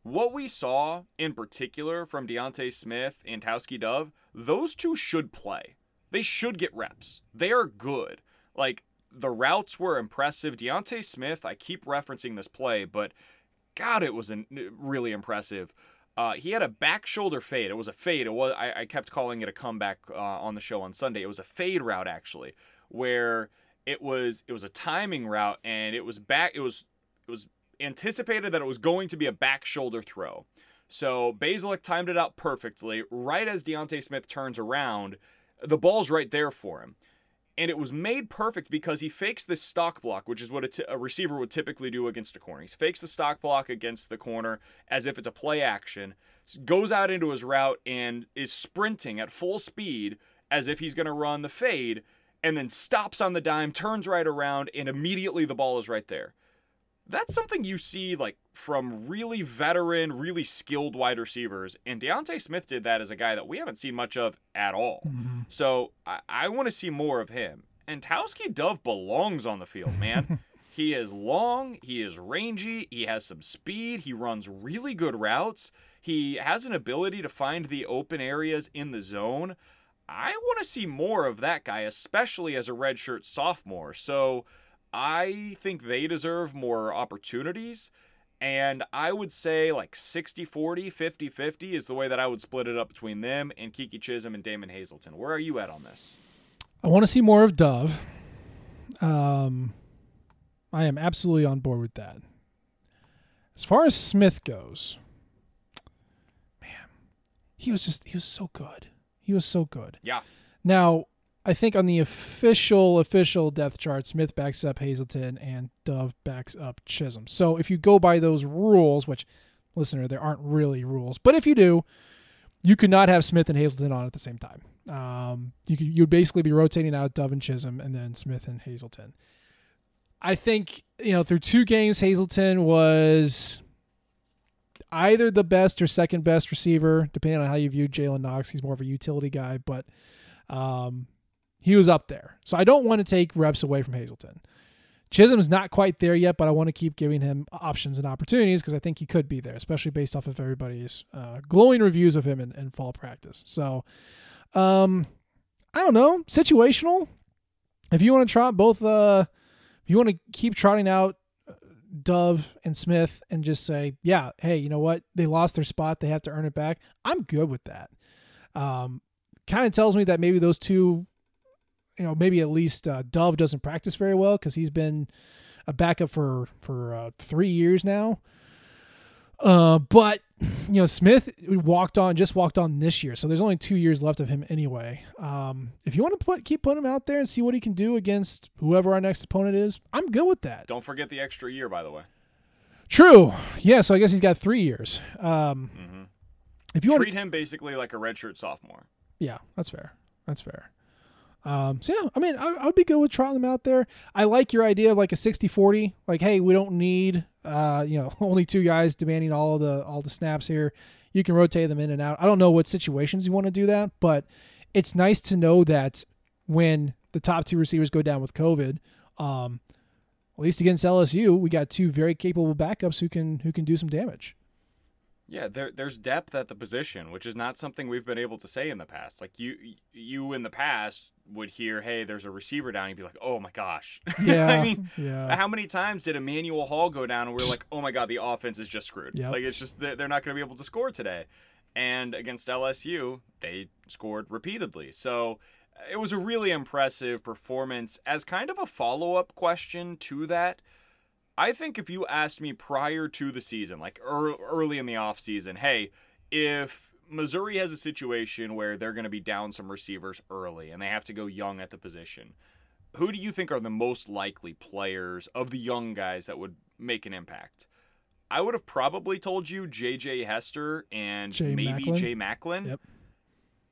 [SPEAKER 6] What we saw in particular from Deontay Smith and Tauskie Dove, those two should play. They should get reps. They are good. Like the routes were impressive. Deontay Smith, I keep referencing this play, but God, it was really impressive. Uh, he had a back shoulder fade. It was a fade. It was I, I kept calling it a comeback uh, on the show on Sunday. It was a fade route actually, where it was it was a timing route and it was back. It was it was anticipated that it was going to be a back shoulder throw. So Bazelak timed it out perfectly. Right as Deontay Smith turns around, the ball's right there for him. And it was made perfect because he fakes this stock block, which is what a, t- a receiver would typically do against a corner. He fakes the stock block against the corner as if it's a play action, goes out into his route and is sprinting at full speed as if he's going to run the fade, and then stops on the dime, turns right around, and immediately the ball is right there that's something you see like from really veteran, really skilled wide receivers. And Deontay Smith did that as a guy that we haven't seen much of at all.
[SPEAKER 5] Mm-hmm.
[SPEAKER 6] So I, I want to see more of him. And Tauskie Dove belongs on the field, man. he is long, he is rangy, he has some speed, he runs really good routes, he has an ability to find the open areas in the zone. I want to see more of that guy, especially as a redshirt sophomore. So I think they deserve more opportunities. And I would say like 60 40, 50 50 is the way that I would split it up between them and Kiki Chism and Damon Hazelton. Where are you at on this?
[SPEAKER 5] I want to see more of Dove. Um, I am absolutely on board with that. As far as Smith goes, man, he was just, he was so good. He was so good.
[SPEAKER 6] Yeah.
[SPEAKER 5] Now, I think on the official official depth chart, Smith backs up Hazelton and Dove backs up Chism. So if you go by those rules, which listener, there aren't really rules, but if you do, you could not have Smith and Hazelton on at the same time. Um, you could you would basically be rotating out Dove and Chism and then Smith and Hazelton. I think you know through two games, Hazelton was either the best or second best receiver, depending on how you view Jalen Knox. He's more of a utility guy, but um, he was up there. So I don't want to take reps away from Hazelton. Chism's not quite there yet, but I want to keep giving him options and opportunities because I think he could be there, especially based off of everybody's uh, glowing reviews of him in, in fall practice. So, um, I don't know, situational. If you want to trot both, uh, if you want to keep trotting out uh, Dove and Smith and just say, yeah, hey, you know what? They lost their spot. They have to earn it back. I'm good with that. Um, kind of tells me that maybe those two you know maybe at least uh, Dove doesn't practice very well because he's been a backup for for uh, three years now. Uh, but you know Smith walked on just walked on this year, so there's only two years left of him anyway. Um, if you want to put keep putting him out there and see what he can do against whoever our next opponent is, I'm good with that.
[SPEAKER 6] Don't forget the extra year, by the way.
[SPEAKER 5] True. Yeah. So I guess he's got three years. Um,
[SPEAKER 6] mm-hmm.
[SPEAKER 5] If you want
[SPEAKER 6] treat him basically like a redshirt sophomore.
[SPEAKER 5] Yeah, that's fair. That's fair. Um, so yeah, I mean, I, I, would be good with trotting them out there. I like your idea of like a 60-40. Like, hey, we don't need, uh, you know, only two guys demanding all the all the snaps here. You can rotate them in and out. I don't know what situations you want to do that, but it's nice to know that when the top two receivers go down with COVID, um, at least against LSU, we got two very capable backups who can who can do some damage.
[SPEAKER 6] Yeah, there, there's depth at the position, which is not something we've been able to say in the past. Like you, you in the past would hear, "Hey, there's a receiver down," you'd be like, "Oh my gosh!"
[SPEAKER 5] Yeah,
[SPEAKER 6] I mean,
[SPEAKER 5] yeah.
[SPEAKER 6] how many times did Emmanuel Hall go down and we are like, "Oh my god, the offense is just screwed."
[SPEAKER 5] Yep.
[SPEAKER 6] Like it's just they're not going to be able to score today. And against LSU, they scored repeatedly. So it was a really impressive performance. As kind of a follow up question to that, I think if you asked me prior to the season, like early in the offseason, hey, if Missouri has a situation where they're going to be down some receivers early and they have to go young at the position. Who do you think are the most likely players of the young guys that would make an impact? I would have probably told you J.J. Hester and
[SPEAKER 5] Jay
[SPEAKER 6] maybe
[SPEAKER 5] Maclin.
[SPEAKER 6] Jay Maclin.
[SPEAKER 5] Yep.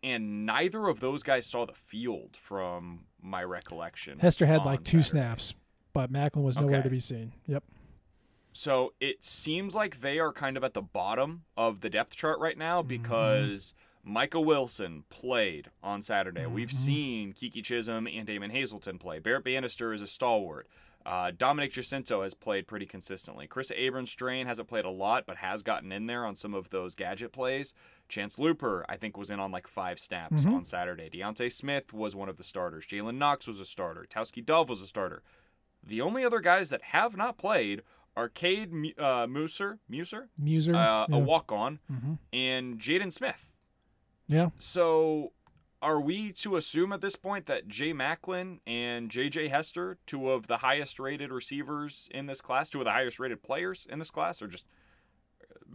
[SPEAKER 6] and neither of those guys saw the field from my recollection.
[SPEAKER 5] Hester had like two
[SPEAKER 6] Saturday.
[SPEAKER 5] snaps, but Maclin was nowhere
[SPEAKER 6] Okay.
[SPEAKER 5] to be seen. Yep.
[SPEAKER 6] So it seems like they are kind of at the bottom of the depth chart right now
[SPEAKER 5] Mm-hmm.
[SPEAKER 6] because Michael Wilson played on Saturday. We've
[SPEAKER 5] Mm-hmm.
[SPEAKER 6] seen Kiki Chism and Damon Hazelton play. Barrett Banister is a stalwart. Uh, Dominic Gicinto has played pretty consistently. Chris Abrams-Drain hasn't played a lot, but has gotten in there on some of those gadget plays. Chance Luper, I think, was in on like five snaps
[SPEAKER 5] Mm-hmm.
[SPEAKER 6] on Saturday. Deontay Smith was one of the starters. Jalen Knox was a starter. Tauskie Dove was a starter. The only other guys that have not played are Cade uh, Muser, Muser,
[SPEAKER 5] Muser.
[SPEAKER 6] uh,
[SPEAKER 5] yeah.
[SPEAKER 6] a walk on,
[SPEAKER 5] Mhm.
[SPEAKER 6] and Jaden Smith.
[SPEAKER 5] yeah.
[SPEAKER 6] So, are we to assume at this point that Jay Maclin and JJ Hester, two of the highest rated receivers in this class, two of the highest rated players in this class, are just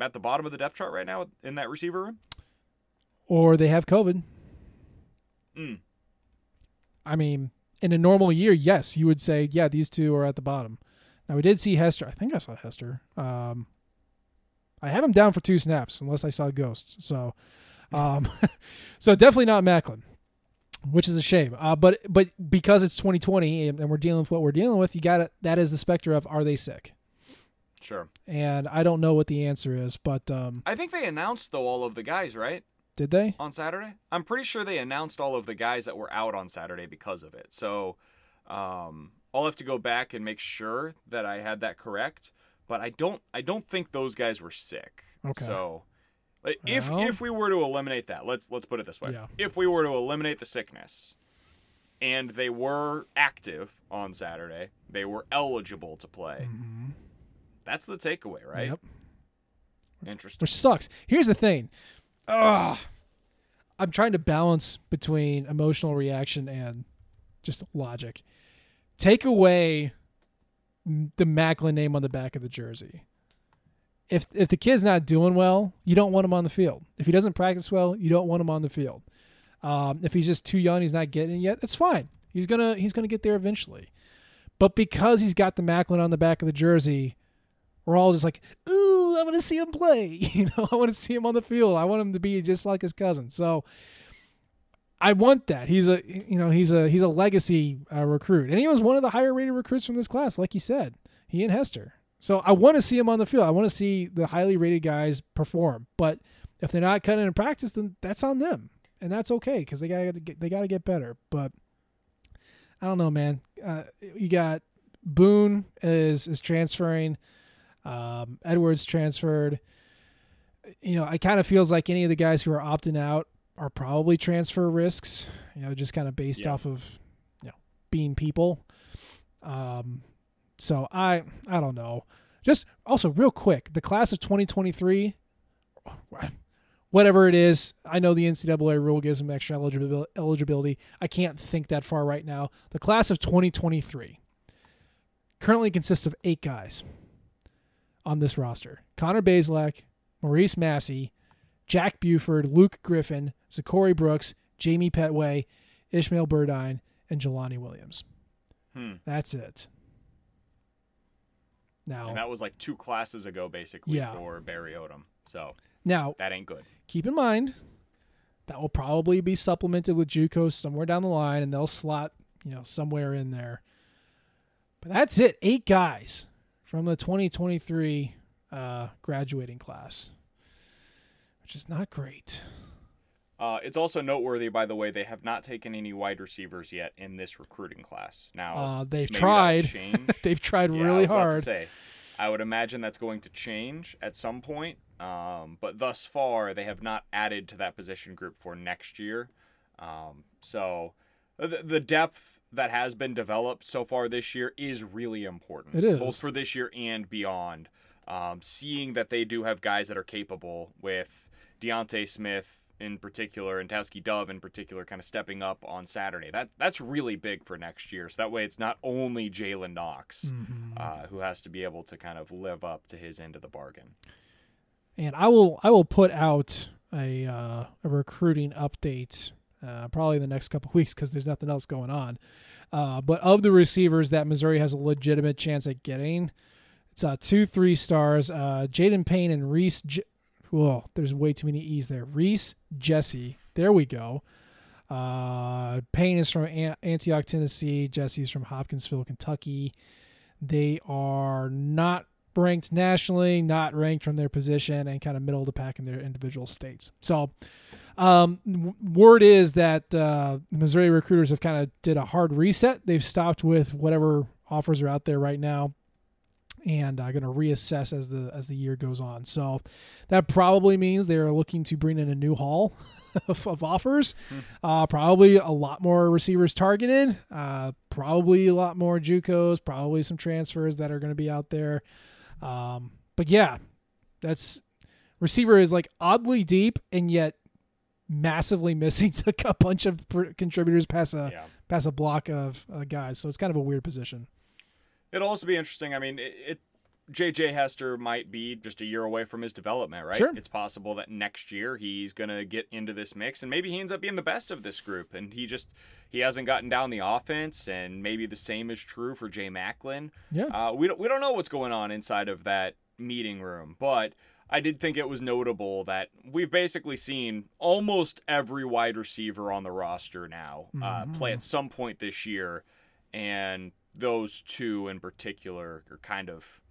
[SPEAKER 6] at the bottom of the depth chart right now in that receiver room?
[SPEAKER 5] Or they have COVID.
[SPEAKER 6] Mm.
[SPEAKER 5] I mean, in a normal year, yes, you would say, yeah, these two are at the bottom. Now we did see Hester. I think I saw Hester. Um, I have him down for two snaps, unless I saw ghosts. So, um, so definitely not Maclin, which is a shame. Uh, but but because it's 2020 and, and we're dealing with what we're dealing with, you got it. that is the specter of are they sick?
[SPEAKER 6] Sure.
[SPEAKER 5] And I don't know what the answer is, but um,
[SPEAKER 6] I think they announced though all of the guys, right?
[SPEAKER 5] Did they?
[SPEAKER 6] on Saturday. I'm pretty sure they announced all of the guys that were out on Saturday because of it. So um, I'll have to go back and make sure that I had that correct. But I don't. I don't think those guys were sick.
[SPEAKER 5] Okay.
[SPEAKER 6] So like, if
[SPEAKER 5] Well-
[SPEAKER 6] if we were to eliminate that, let's let's put it this way.
[SPEAKER 5] Yeah.
[SPEAKER 6] If we were to eliminate the sickness, and they were active on Saturday, they were eligible to play. That's the takeaway, right?
[SPEAKER 5] Mm-hmm. Yep.
[SPEAKER 6] Interesting.
[SPEAKER 5] which sucks. Here's the thing. Ugh. I'm trying to balance between emotional reaction and just logic. Take away the Maclin name on the back of the jersey. If if the kid's not doing well, you don't want him on the field. If he doesn't practice well, you don't want him on the field. Um, if he's just too young, he's not getting it yet. That's fine. He's gonna he's gonna get there eventually. But because he's got the Maclin on the back of the jersey, we're all just like, ooh, I want to see him play. You know, I want to see him on the field. I want him to be just like his cousin. So I want that. He's a, you know, he's a he's a legacy uh, recruit, and he was one of the higher rated recruits from this class, like you said. He and Hester. So I want to see him on the field. I want to see the highly rated guys perform. But if they're not cutting in practice, then that's on them, and that's okay because they got to they got to get better. But I don't know, man. Uh, you got Boone is is transferring. Um, Edwards transferred. You know, it kind of feels like any of the guys who are opting out are probably transfer risks. You know, just kind of based
[SPEAKER 6] Yeah.
[SPEAKER 5] off of you know being people. Um, so I I don't know. Just also real quick, the class of 2023, whatever it is, I know the NCAA rule gives them extra eligibility. I can't think that far right now. The class of 2023 currently consists of eight guys on this roster: Connor Bazelak, Maurice Massey, Jack Buford, Luke Griffin, Zachary Brooks, Jamie Petway, Ishmael Burdine, and Jelani Williams.
[SPEAKER 6] Hmm.
[SPEAKER 5] That's it. Now,
[SPEAKER 6] And that was like two classes ago, basically,
[SPEAKER 5] Yeah.
[SPEAKER 6] for Barry Odom. So
[SPEAKER 5] now
[SPEAKER 6] that ain't good.
[SPEAKER 5] keep in mind that will probably be supplemented with JUCOs somewhere down the line, and they'll slot you know somewhere in there. But that's it. Eight guys from the 2023 uh, graduating class, which is not great.
[SPEAKER 6] Uh, it's also noteworthy, by the way, they have not taken any wide receivers yet in this recruiting class. Now
[SPEAKER 5] Uh, they've tried. They've tried
[SPEAKER 6] Yeah, I
[SPEAKER 5] really hard.
[SPEAKER 6] say, I would imagine that's going to change at some point. Um, but thus far, they have not added to that position group for next year. Um, so the, the depth that has been developed so far this year is really important.
[SPEAKER 5] It is.
[SPEAKER 6] both for this year and beyond. Um, seeing that they do have guys that are capable with Deontay Smith in particular and Tauskie Dove in particular kind of stepping up on Saturday. That that's really big for next year. So that way it's not only Jalen Knox
[SPEAKER 5] Mm-hmm.
[SPEAKER 6] uh, who has to be able to kind of live up to his end of the bargain.
[SPEAKER 5] and I will I will put out a uh, a recruiting update uh, probably in the next couple weeks because there's nothing else going on. Uh, but of the receivers that Missouri has a legitimate chance at getting, it's uh, two three stars: uh, Jaden Payne and Reese. J- Whoa, there's way too many E's there. Reese Jesse. There we go. Uh, Payne is from An- Antioch, Tennessee. Jesse's from Hopkinsville, Kentucky. They are not ranked nationally, not ranked from their position, and kind of middle of the pack in their individual states. So, um, word is that uh, Missouri recruiters have kind of did a hard reset. They've stopped with whatever offers are out there right now, and uh, going to reassess as the as the year goes on. So, that probably means they are looking to bring in a new haul. Of, of offers, uh, probably a lot more receivers targeted, uh, probably a lot more JUCOs, probably some transfers that are going to be out there. Um, but yeah, that's receiver is like oddly deep and yet massively missing a bunch of pr- contributors past a
[SPEAKER 6] Yeah.
[SPEAKER 5] past a block of uh, guys. So it's kind of a weird position.
[SPEAKER 6] It'll also be interesting. I mean, it, it JJ Hester might be just a year away from his development, right?
[SPEAKER 5] Sure.
[SPEAKER 6] It's possible that next year he's going to get into this mix and maybe he ends up being the best of this group and he just he hasn't gotten down the offense and maybe the same is true for Jay Maclin.
[SPEAKER 5] Yeah.
[SPEAKER 6] Uh, we don't we don't know what's going on inside of that meeting room, but I did think it was notable that we've basically seen almost every wide receiver on the roster now uh, play at some point this year, and those two in particular are kind of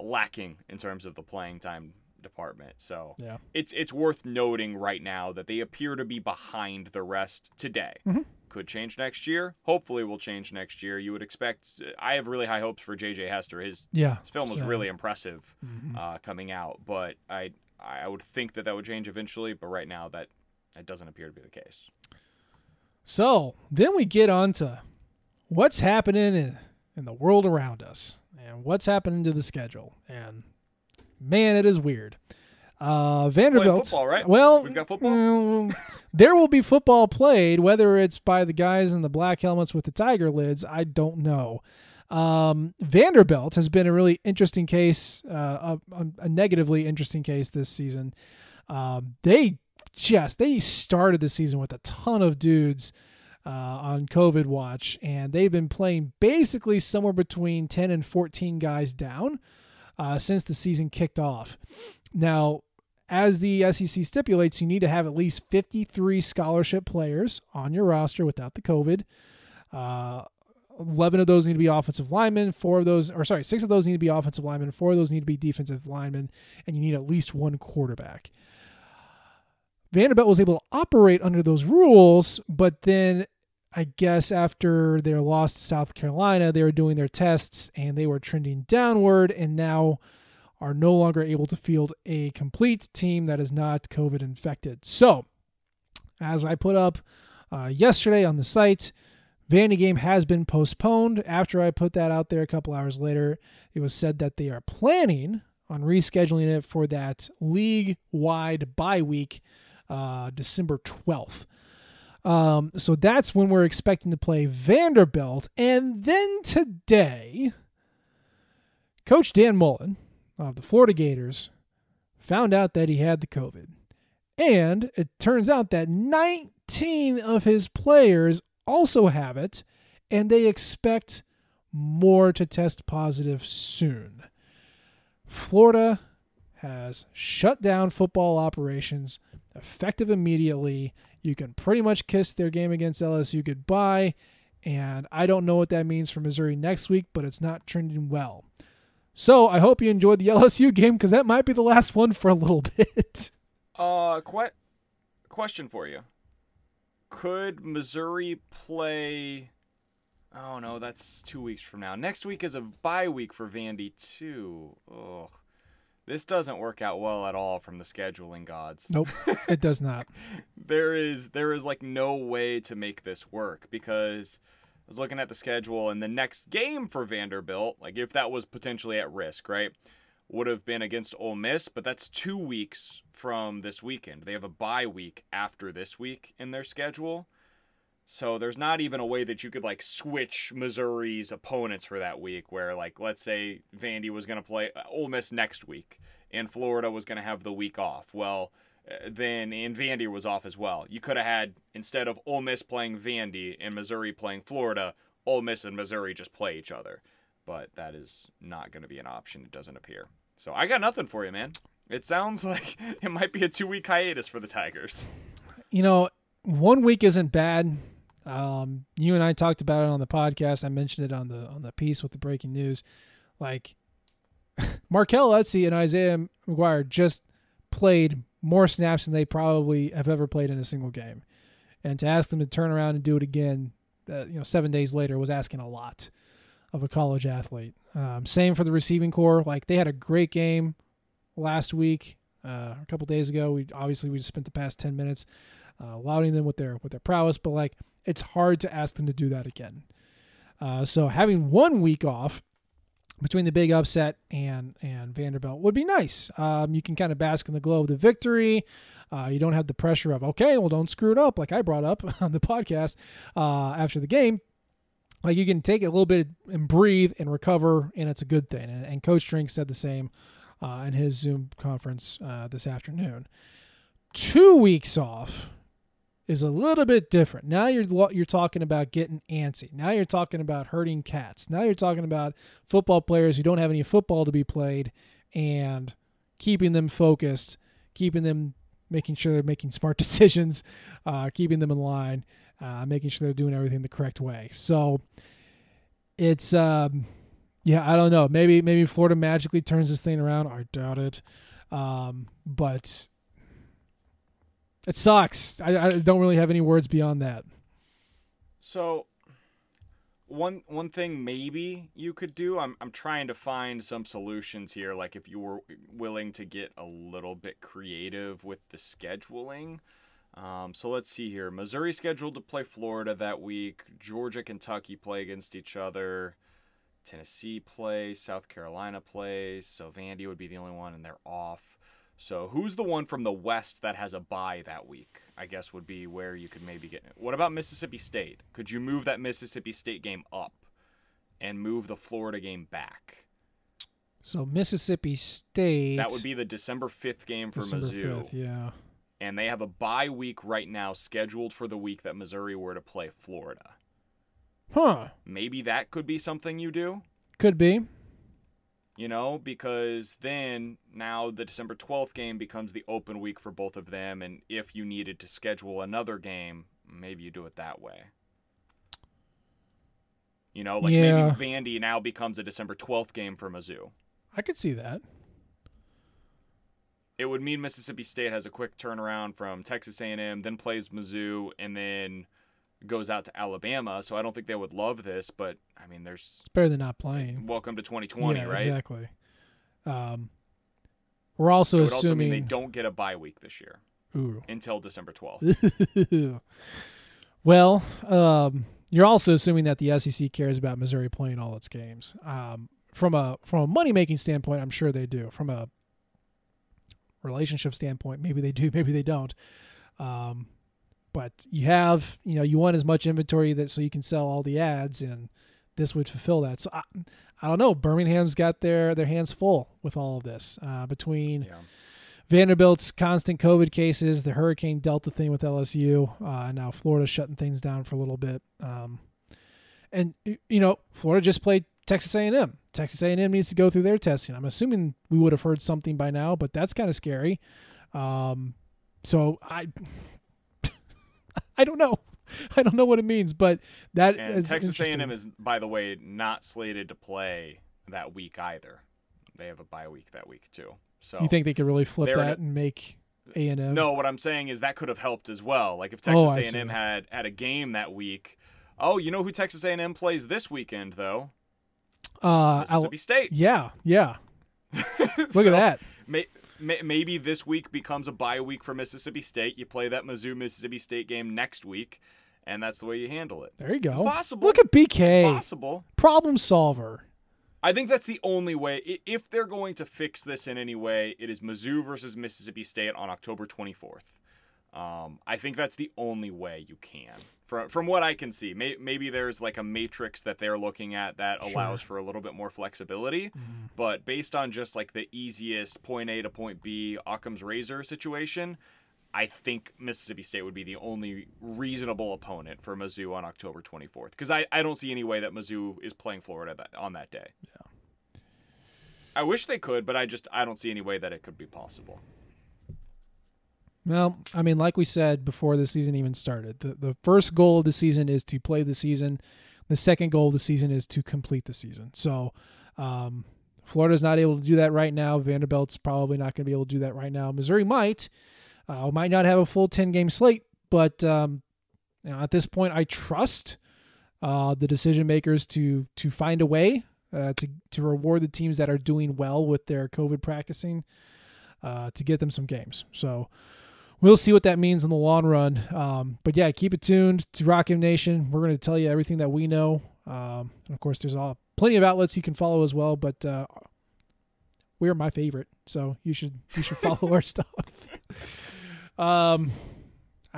[SPEAKER 6] lacking in terms of the playing time department. So
[SPEAKER 5] Yeah.
[SPEAKER 6] it's it's worth noting right now that they appear to be behind the rest today. Could change next year. Hopefully, will change next year. You would expect. I have really high hopes for J.J. Hester. His
[SPEAKER 5] Yeah.
[SPEAKER 6] his film was
[SPEAKER 5] So-
[SPEAKER 6] really impressive uh, coming out, but I I would think that that would change eventually. But right now, that that doesn't appear to be the case.
[SPEAKER 5] So then we get on to what's happening in, in the world around us and what's happening to the schedule. And man, it is weird. Uh, Vanderbilt.
[SPEAKER 6] football, right?
[SPEAKER 5] Well,
[SPEAKER 6] We've got football?
[SPEAKER 5] mm, there will be football played, whether it's by the guys in the black helmets with the tiger lids. I don't know. Um, Vanderbilt has been a really interesting case, uh, a, a negatively interesting case this season. Um, they just they started the season with a ton of dudes uh, on COVID watch, and they've been playing basically somewhere between ten and fourteen guys down uh, since the season kicked off. Now, as the SEC stipulates, you need to have at least fifty-three scholarship players on your roster without the COVID. Uh, 11 of those need to be offensive linemen, four of those, or sorry, six of those need to be offensive linemen, four of those need to be defensive linemen, and you need at least one quarterback. Vanderbilt was able to operate under those rules, but then I guess after their loss to South Carolina, they were doing their tests and they were trending downward and now are no longer able to field a complete team that is not COVID infected. So, as I put up uh, yesterday on the site, Vandy game has been postponed. After I put that out there a couple hours later, it was said that they are planning on rescheduling it for that league wide bye week, uh, December 12th. Um, so that's when we're expecting to play Vanderbilt. And then today, Coach Dan Mullen of the Florida Gators found out that he had the COVID. And it turns out that 19 of his players also have it, and they expect more to test positive soon. Florida has shut down football operations effective immediately. You can pretty much kiss their game against LSU goodbye. And I don't know what that means for Missouri next week, but it's not trending well. So I hope you enjoyed the LSU game because that might be the last one for a little bit.
[SPEAKER 6] Uh, que- question for you: Could Missouri play? Oh no, that's two weeks from now. Next week is a bye week for Vandy too. Oh, this doesn't work out well at all from the scheduling gods.
[SPEAKER 5] Nope, it does not.
[SPEAKER 6] there is there is like no way to make this work because I was looking at the schedule and the next game for Vanderbilt, like if that was potentially at risk, right, would have been against Ole Miss, but that's two weeks from this weekend. They have a bye week after this week in their schedule. So there's not even a way that you could like switch Missouri's opponents for that week where like let's say Vandy was going to play uh, Ole Miss next week and Florida was going to have the week off. Well, then and Vandy was off as well. You could have had instead of Ole Miss playing Vandy and Missouri playing Florida, Ole Miss and Missouri just play each other. But that is not going to be an option. It doesn't appear. So I got nothing for you, man. It sounds like it might be a two week hiatus for the Tigers.
[SPEAKER 5] You know, one week isn't bad. Um, you and I talked about it on the podcast. I mentioned it on the on the piece with the breaking news. Like Markell Utsey and Isaiah McGuire just played more snaps than they probably have ever played in a single game, and to ask them to turn around and do it again, uh, you know, seven days later was asking a lot of a college athlete. Um, same for the receiving core. Like they had a great game last week, uh, a couple days ago. We obviously we just spent the past ten minutes uh, lauding them with their with their prowess, but like it's hard to ask them to do that again. Uh, so having one week off between the big upset and and Vanderbilt would be nice. Um, you can kind of bask in the glow of the victory. Uh, you don't have the pressure of okay, well, don't screw it up, like I brought up on the podcast uh, after the game. Like you can take it a little bit and breathe and recover, and it's a good thing. And, and Coach Drink said the same uh, in his Zoom conference uh, this afternoon. Two weeks off is a little bit different. Now you're you're talking about getting antsy. Now you're talking about hurting cats. Now you're talking about football players who don't have any football to be played and keeping them focused, keeping them making sure they're making smart decisions, uh, keeping them in line, uh, making sure they're doing everything the correct way. So it's um, yeah, I don't know. Maybe maybe Florida magically turns this thing around. I doubt it. Um, but it sucks. I, I don't really have any words beyond that.
[SPEAKER 6] So one one thing maybe you could do I'm I'm trying to find some solutions here like if you were willing to get a little bit creative with the scheduling. Um, so let's see here. Missouri scheduled to play Florida that week. Georgia, Kentucky play against each other. Tennessee plays. South Carolina plays. So Vandy would be the only one, and they're off. So who's the one from the West that has a bye that week? I guess would be where you could maybe get. What about Mississippi State? Could you move that Mississippi State game up and move the Florida game back?
[SPEAKER 5] So Mississippi State.
[SPEAKER 6] That would be the December fifth game for
[SPEAKER 5] December
[SPEAKER 6] Mizzou.
[SPEAKER 5] 5th, yeah.
[SPEAKER 6] And they have a bye week right now scheduled for the week that Missouri were to play Florida.
[SPEAKER 5] Huh.
[SPEAKER 6] Maybe that could be something you do.
[SPEAKER 5] Could be.
[SPEAKER 6] You know, because then now the December 12th game becomes the open week for both of them. And if you needed to schedule another game, maybe you do it that way. You know, like
[SPEAKER 5] Yeah.
[SPEAKER 6] maybe Vandy now becomes a December 12th game for Mizzou.
[SPEAKER 5] I could see that.
[SPEAKER 6] It would mean Mississippi State has a quick turnaround from Texas A&M, then plays Mizzou, and then goes out to Alabama. So I don't think they would love this, but I mean, there's
[SPEAKER 5] It's better than not playing.
[SPEAKER 6] welcome to 2020,
[SPEAKER 5] yeah,
[SPEAKER 6] right?
[SPEAKER 5] exactly. Um, we're also
[SPEAKER 6] would also
[SPEAKER 5] assuming.
[SPEAKER 6] they don't get a bye week this year
[SPEAKER 5] Ooh.
[SPEAKER 6] until December 12th.
[SPEAKER 5] well, um, you're also assuming that the SEC cares about Missouri playing all its games. Um, from a from a money making standpoint, I'm sure they do. From a relationship standpoint, maybe they do, maybe they don't. Um, but you have, you know, you want as much inventory that so you can sell all the ads, and this would fulfill that. So I, I don't know. Birmingham's got their their hands full with all of this uh, between.
[SPEAKER 6] Yeah.
[SPEAKER 5] Vanderbilt's constant COVID cases, the Hurricane Delta thing with LSU, uh, now Florida shutting things down for a little bit. Um, and you know, Florida just played Texas A&M. Texas A&M needs to go through their testing. I'm assuming we would have heard something by now, but that's kind of scary. Um, so I, I don't know. I don't know what it means, but that
[SPEAKER 6] And
[SPEAKER 5] is
[SPEAKER 6] Texas. A&M is, by the way, not slated to play that week either. They have a bye week that week too. So
[SPEAKER 5] You think they could really flip that
[SPEAKER 6] a-
[SPEAKER 5] and make A&M?
[SPEAKER 6] No, what I'm saying is that could have helped as well. Like if
[SPEAKER 5] Oh,
[SPEAKER 6] Texas
[SPEAKER 5] I
[SPEAKER 6] A&M had had a game that week. Oh, you know who Texas A&M plays this weekend though?
[SPEAKER 5] uh,
[SPEAKER 6] Mississippi State.
[SPEAKER 5] yeah, yeah. Look
[SPEAKER 6] So,
[SPEAKER 5] at that.
[SPEAKER 6] May, maybe this week becomes a bye week for Mississippi State. You play that Mizzou Mississippi State game next week, and that's the way you handle it.
[SPEAKER 5] There you go.
[SPEAKER 6] It's possible.
[SPEAKER 5] Look at BK.
[SPEAKER 6] Possible.
[SPEAKER 5] Problem solver.
[SPEAKER 6] I think that's the only way. If they're going to fix this in any way, it is Mizzou versus Mississippi State on October 24th. Um, I think that's the only way you can, from from what I can see. May, maybe there's like a matrix that they're looking at that allows for a little bit more flexibility, but based on just like the easiest point A to point B Occam's razor situation, I think Mississippi State would be the only reasonable opponent for Mizzou on October 24th because I, I don't see any way that Mizzou is playing Florida that, on that day. Yeah. I wish they could, but I just I don't see any way that it could be possible.
[SPEAKER 5] Well, I mean, like we said before the season even started, the, the first goal of the season is to play the season. The second goal of the season is to complete the season. So, um, Florida's not able to do that right now. Vanderbilt's probably not going to be able to do that right now. Missouri might, uh, might not have a full 10 game slate, but um, you know, at this point, I trust uh, the decision makers to to find a way uh, to to reward the teams that are doing well with their COVID practicing uh, to get them some games. So we'll see what that means in the long run. Um, but yeah, keep it tuned to Rock Nation. We're going to tell you everything that we know. Um, and of course, there's all plenty of outlets you can follow as well. But uh, we're my favorite, so you should you should follow our stuff. Um,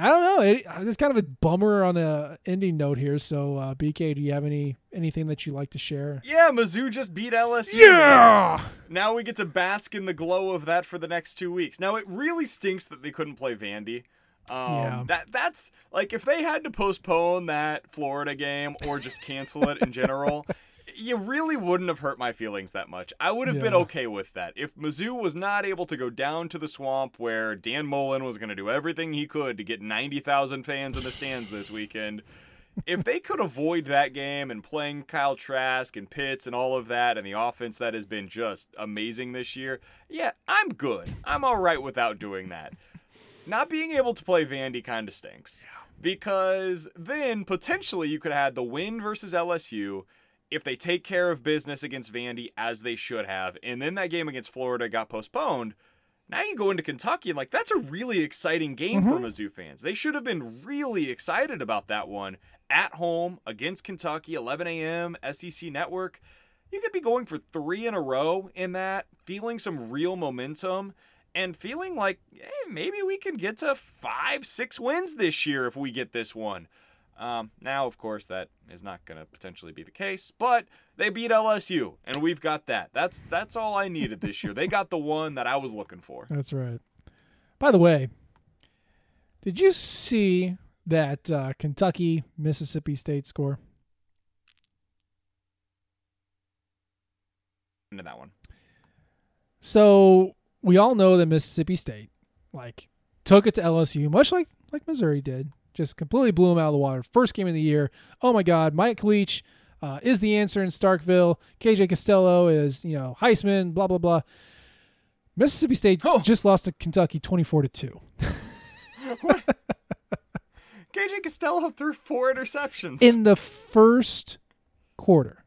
[SPEAKER 5] I don't know. It, it's kind of a bummer on a ending note here. So, uh, BK, do you have any anything that you like to share?
[SPEAKER 6] Yeah, Mizzou just beat LSU.
[SPEAKER 5] Yeah.
[SPEAKER 6] Now we get to bask in the glow of that for the next two weeks. Now it really stinks that they couldn't play Vandy. Um,
[SPEAKER 5] Yeah.
[SPEAKER 6] That that's like if they had to postpone that Florida game or just cancel it in general, you really wouldn't have hurt my feelings that much. I would have been okay with that if Mizzou was not able to go down to the swamp where Dan Mullen was going to do everything he could to get ninety thousand fans in the stands this weekend. If they could avoid that game and playing Kyle Trask and Pitts and all of that and the offense that has been just amazing this year, yeah, I'm good. I'm all right without doing that not being able to play Vandy kind of stinks. Because then potentially you could have had the win versus LSU if they take care of business against Vandy as they should have, and then that game against Florida got postponed. Now you go into Kentucky and like that's a really exciting game for mm-hmm. Mizzou fans. They should have been really excited about that one at home against Kentucky, 11 a.m. SEC Network. You could be going for three in a row in that, feeling some real momentum and feeling like hey, maybe we can get to five, six wins this year if we get this one. Um, now, of course, that is not going to potentially be the case, but they beat LSU, and we've got that. That's that's all I needed this year. They got the one that I was looking for.
[SPEAKER 5] That's right. By the way, did you see that uh, Kentucky Mississippi State score?
[SPEAKER 6] Into that one.
[SPEAKER 5] So we all know that Mississippi State like took it to LSU, much like like Missouri did. Just completely blew him out of the water. First game of the year. Oh my God, Mike Leach uh, is the answer in Starkville. KJ Costello is you know Heisman. Blah blah blah. Mississippi State
[SPEAKER 6] Oh.
[SPEAKER 5] just lost to Kentucky twenty four to two
[SPEAKER 6] KJ Costello threw four interceptions.
[SPEAKER 5] in the first quarter.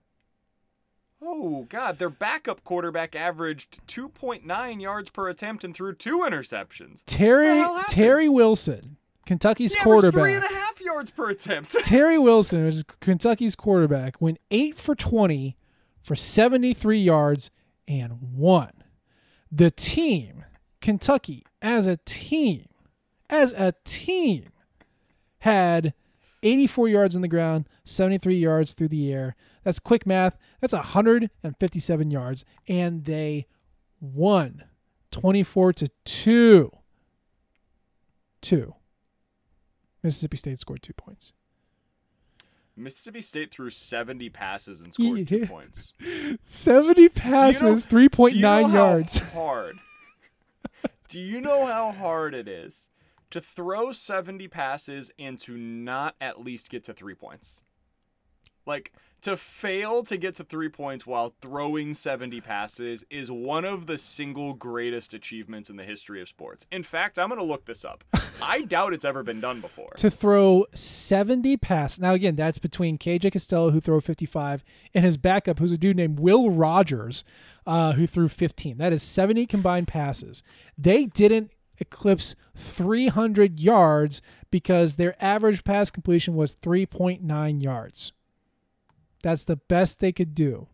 [SPEAKER 6] oh God, their backup quarterback averaged 2.9 yards per attempt and threw two interceptions.
[SPEAKER 5] Terry? Terry Wilson, Kentucky's quarterback.
[SPEAKER 6] and a half yards per attempt.
[SPEAKER 5] Terry Wilson, which is Kentucky's quarterback, went eight for 20 for 73 yards and won. The team, Kentucky, as a team, as a team, had 84 yards on the ground, 73 yards through the air. That's quick math. That's 157 yards. And they won 24 to 2. 2. Mississippi State scored two points.
[SPEAKER 6] Mississippi State threw 70 passes and scored two points.
[SPEAKER 5] 70 passes,
[SPEAKER 6] Do you
[SPEAKER 5] 3.9
[SPEAKER 6] know
[SPEAKER 5] yards.
[SPEAKER 6] Hard. Do you know how hard it is to throw 70 passes and to not at least get to three points? Like, to fail to get to three points while throwing 70 passes is one of the single greatest achievements in the history of sports. In fact, I'm going to look this up. I doubt it's ever been done before.
[SPEAKER 5] to throw 70 passes. Now, again, that's between KJ Costello, who threw 55, and his backup, who's a dude named Will Rogers, uh, who threw 15. That is 70 combined passes. They didn't eclipse 300 yards because their average pass completion was 3.9 yards. That's the best they could do.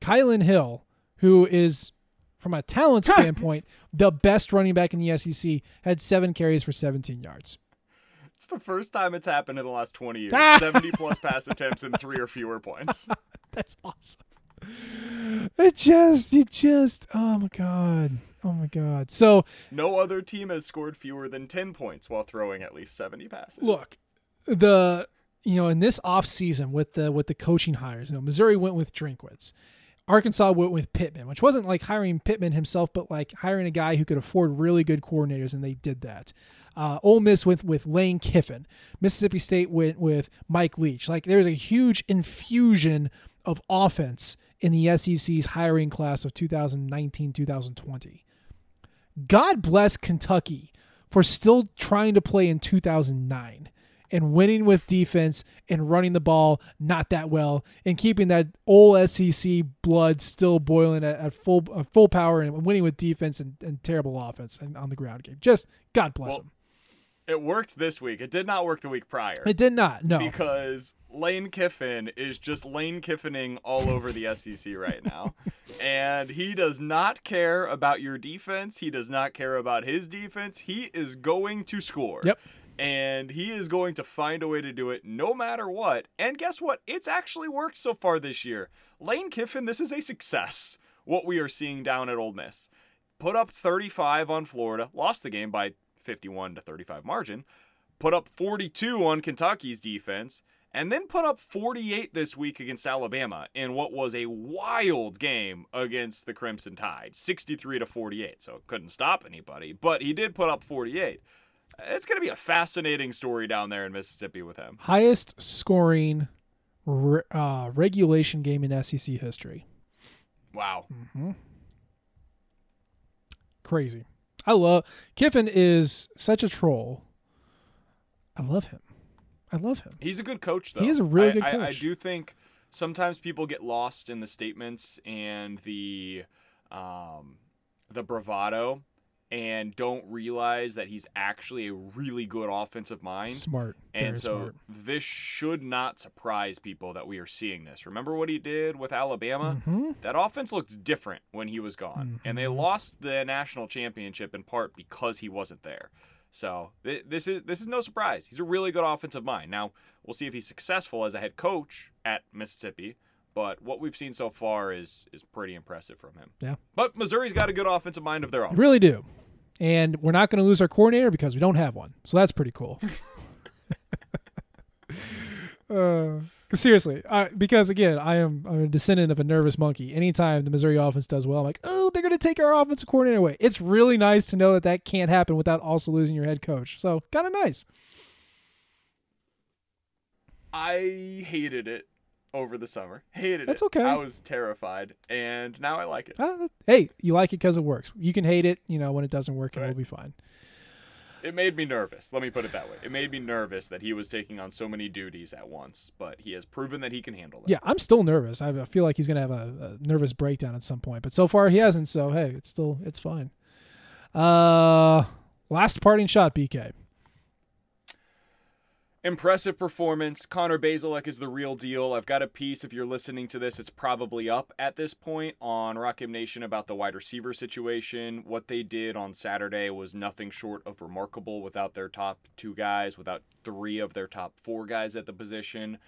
[SPEAKER 5] Kylan Hill, who is, from a talent standpoint, the best running back in the SEC, had seven carries for 17 yards.
[SPEAKER 6] It's the first time it's happened in the last 20 years.
[SPEAKER 5] Ah!
[SPEAKER 6] 70 plus pass attempts and three or fewer points.
[SPEAKER 5] That's awesome. It just, it just, oh my god, oh my god. So
[SPEAKER 6] No other team has scored fewer than 10 points while throwing at least 70 passes.
[SPEAKER 5] look, the you know in this off season with the with the coaching hires, you know Missouri went with Drinkwitz. Arkansas went with Pittman, which wasn't like hiring Pittman himself, but like hiring a guy who could afford really good coordinators, and they did that. Uh, Ole Miss went with Lane Kiffin. Mississippi State went with Mike Leach. Like there's a huge infusion of offense in the SEC's hiring class of 2019 2020. God bless Kentucky for still trying to play in 2009 and winning with defense and running the ball not that well and keeping that old SEC blood still boiling at, at full at full power and winning with defense and, and terrible offense and on the ground game. Just God bless
[SPEAKER 6] Well,
[SPEAKER 5] them.
[SPEAKER 6] It worked this week. It did not work the week prior.
[SPEAKER 5] It did not. No.
[SPEAKER 6] because Lane Kiffin is just Lane Kiffining all over the SEC right now. and he does not care about your defense. He does not care about his defense. He is going to score.
[SPEAKER 5] Yep.
[SPEAKER 6] And he is going to find a way to do it no matter what. And guess what? It's actually worked so far this year. Lane Kiffin, this is a success, what we are seeing down at Ole Miss. Put up 35 on Florida, lost the game by 51 to 35 margin, put up 42 on Kentucky's defense, and then put up 48 this week against Alabama in what was a wild game against the Crimson Tide, 63 to 48. So it couldn't stop anybody, but he did put up 48. It's going to be a fascinating story down there in Mississippi with him.
[SPEAKER 5] Highest scoring re- uh, regulation game in SEC history.
[SPEAKER 6] Wow.
[SPEAKER 5] Crazy. I love Kiffin is such a troll. I love him. I love him.
[SPEAKER 6] He's a good coach, though.
[SPEAKER 5] He is a really
[SPEAKER 6] I-
[SPEAKER 5] good
[SPEAKER 6] I, I do think sometimes people get lost in the statements and the um, the bravado, and don't realize that he's actually a really good offensive mind.
[SPEAKER 5] Smart. Very
[SPEAKER 6] And so
[SPEAKER 5] smart.
[SPEAKER 6] this should not surprise people that we are seeing this. Remember what he did with Alabama?
[SPEAKER 5] Mm-hmm.
[SPEAKER 6] That offense looked different when he was gone. And they lost the national championship in part because he wasn't there. So th- this is this is no surprise. He's a really good offensive mind. Now we'll see if he's successful as a head coach at Mississippi. But what we've seen so far is is pretty impressive from him.
[SPEAKER 5] Yeah.
[SPEAKER 6] But Missouri's got a good offensive mind of their own.
[SPEAKER 5] really do. And we're not going to lose our coordinator because we don't have one. So that's pretty cool. uh, seriously, I, because again, I am I'm a descendant of a nervous monkey. Anytime the Missouri offense does well, I'm like, oh, they're going to take our offensive coordinator away. It's really nice to know that that can't happen without also losing your head coach. So kind of nice.
[SPEAKER 6] I hated it over the summer. Hated it.
[SPEAKER 5] That's
[SPEAKER 6] it.
[SPEAKER 5] okay.
[SPEAKER 6] I was terrified, and now I like it.
[SPEAKER 5] Uh, hey, you like it because it works. You can hate it, you know, when it doesn't work, and
[SPEAKER 6] Right.
[SPEAKER 5] we'll be fine.
[SPEAKER 6] It made me nervous. Let me put it that way. It made me nervous that he was taking on so many duties at once, but he has proven that he can handle it.
[SPEAKER 5] Yeah, I'm still nervous. I I feel like he's gonna have a, a nervous breakdown at some point, but so far he hasn't. So hey, it's still it's fine. Uh, last parting shot, BK.
[SPEAKER 6] Impressive performance. Connor Bazelak is the real deal. I've got a piece. If you're listening to this, it's probably up at this point on Rock M Nation about the wide receiver situation. What they did on Saturday was nothing short of remarkable without their top two guys, without three of their top four guys at the position.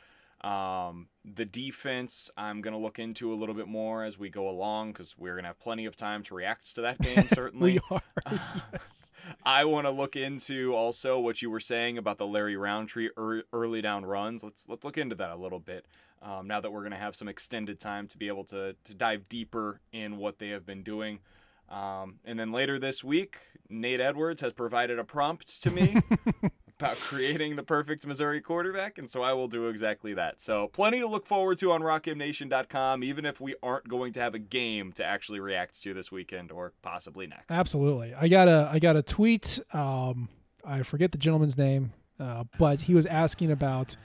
[SPEAKER 6] Um, the defense, I'm going to look into a little bit more as we go along because we're going to have plenty of time to react to that game, certainly.
[SPEAKER 5] We are. yes.
[SPEAKER 6] I want to look into also what you were saying about the Larry Rountree ear- early down runs. Let's let's look into that a little bit. Um, now that we're going to have some extended time to be able to to dive deeper in what they have been doing. Um, and then later this week, Nate Edwards has provided a prompt to me about creating the perfect Missouri quarterback, and so I will do exactly that. So plenty to look forward to on RockMNation.com, even if we aren't going to have a game to actually react to this weekend or possibly next.
[SPEAKER 5] Absolutely. I got a I got a tweet. Um, I forget the gentleman's name, uh, but he was asking about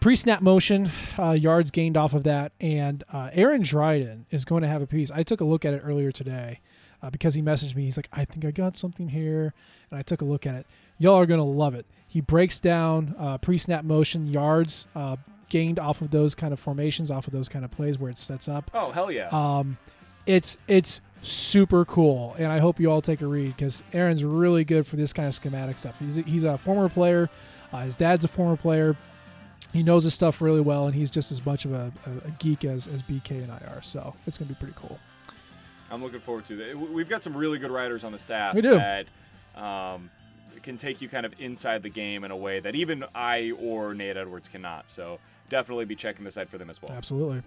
[SPEAKER 5] pre-snap motion, uh, yards gained off of that, and uh, Aaron Dryden is going to have a piece. I took a look at it earlier today uh, because he messaged me. He's like, "I think I got something here," and I took a look at it. Y'all are going to love it. He breaks down uh, pre-snap motion yards uh, gained off of those kind of formations, off of those kind of plays where it sets up.
[SPEAKER 6] Oh hell yeah!
[SPEAKER 5] Um, it's it's super cool, and I hope you all take a read because Aaron's really good for this kind of schematic stuff. He's a, he's a former player. Uh, his dad's a former player. He knows his stuff really well, and he's just as much of a, a, geek as, as BK and I are. So it's gonna be pretty cool.
[SPEAKER 6] I'm looking forward to that. We've got some really good writers on the staff
[SPEAKER 5] We do.
[SPEAKER 6] that um, can take you kind of inside the game in a way that even I or Nate Edwards cannot. So definitely be checking the site for them as well.
[SPEAKER 5] Absolutely.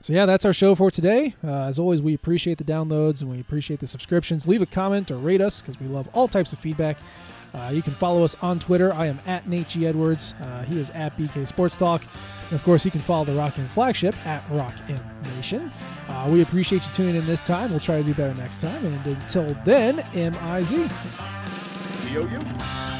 [SPEAKER 5] So yeah, that's our show for today. Uh, as always, we appreciate the downloads and we appreciate the subscriptions. Leave a comment or rate us because we love all types of feedback. Uh, you can follow us on Twitter. I am at Nate G. Edwards. Uh, he is at BK Sports Talk. And of course, you can follow the Rock M flagship at Rock M Nation. Uh, we appreciate you tuning in this time. We'll try to do better next time. And until then, M I Z.
[SPEAKER 6] COU.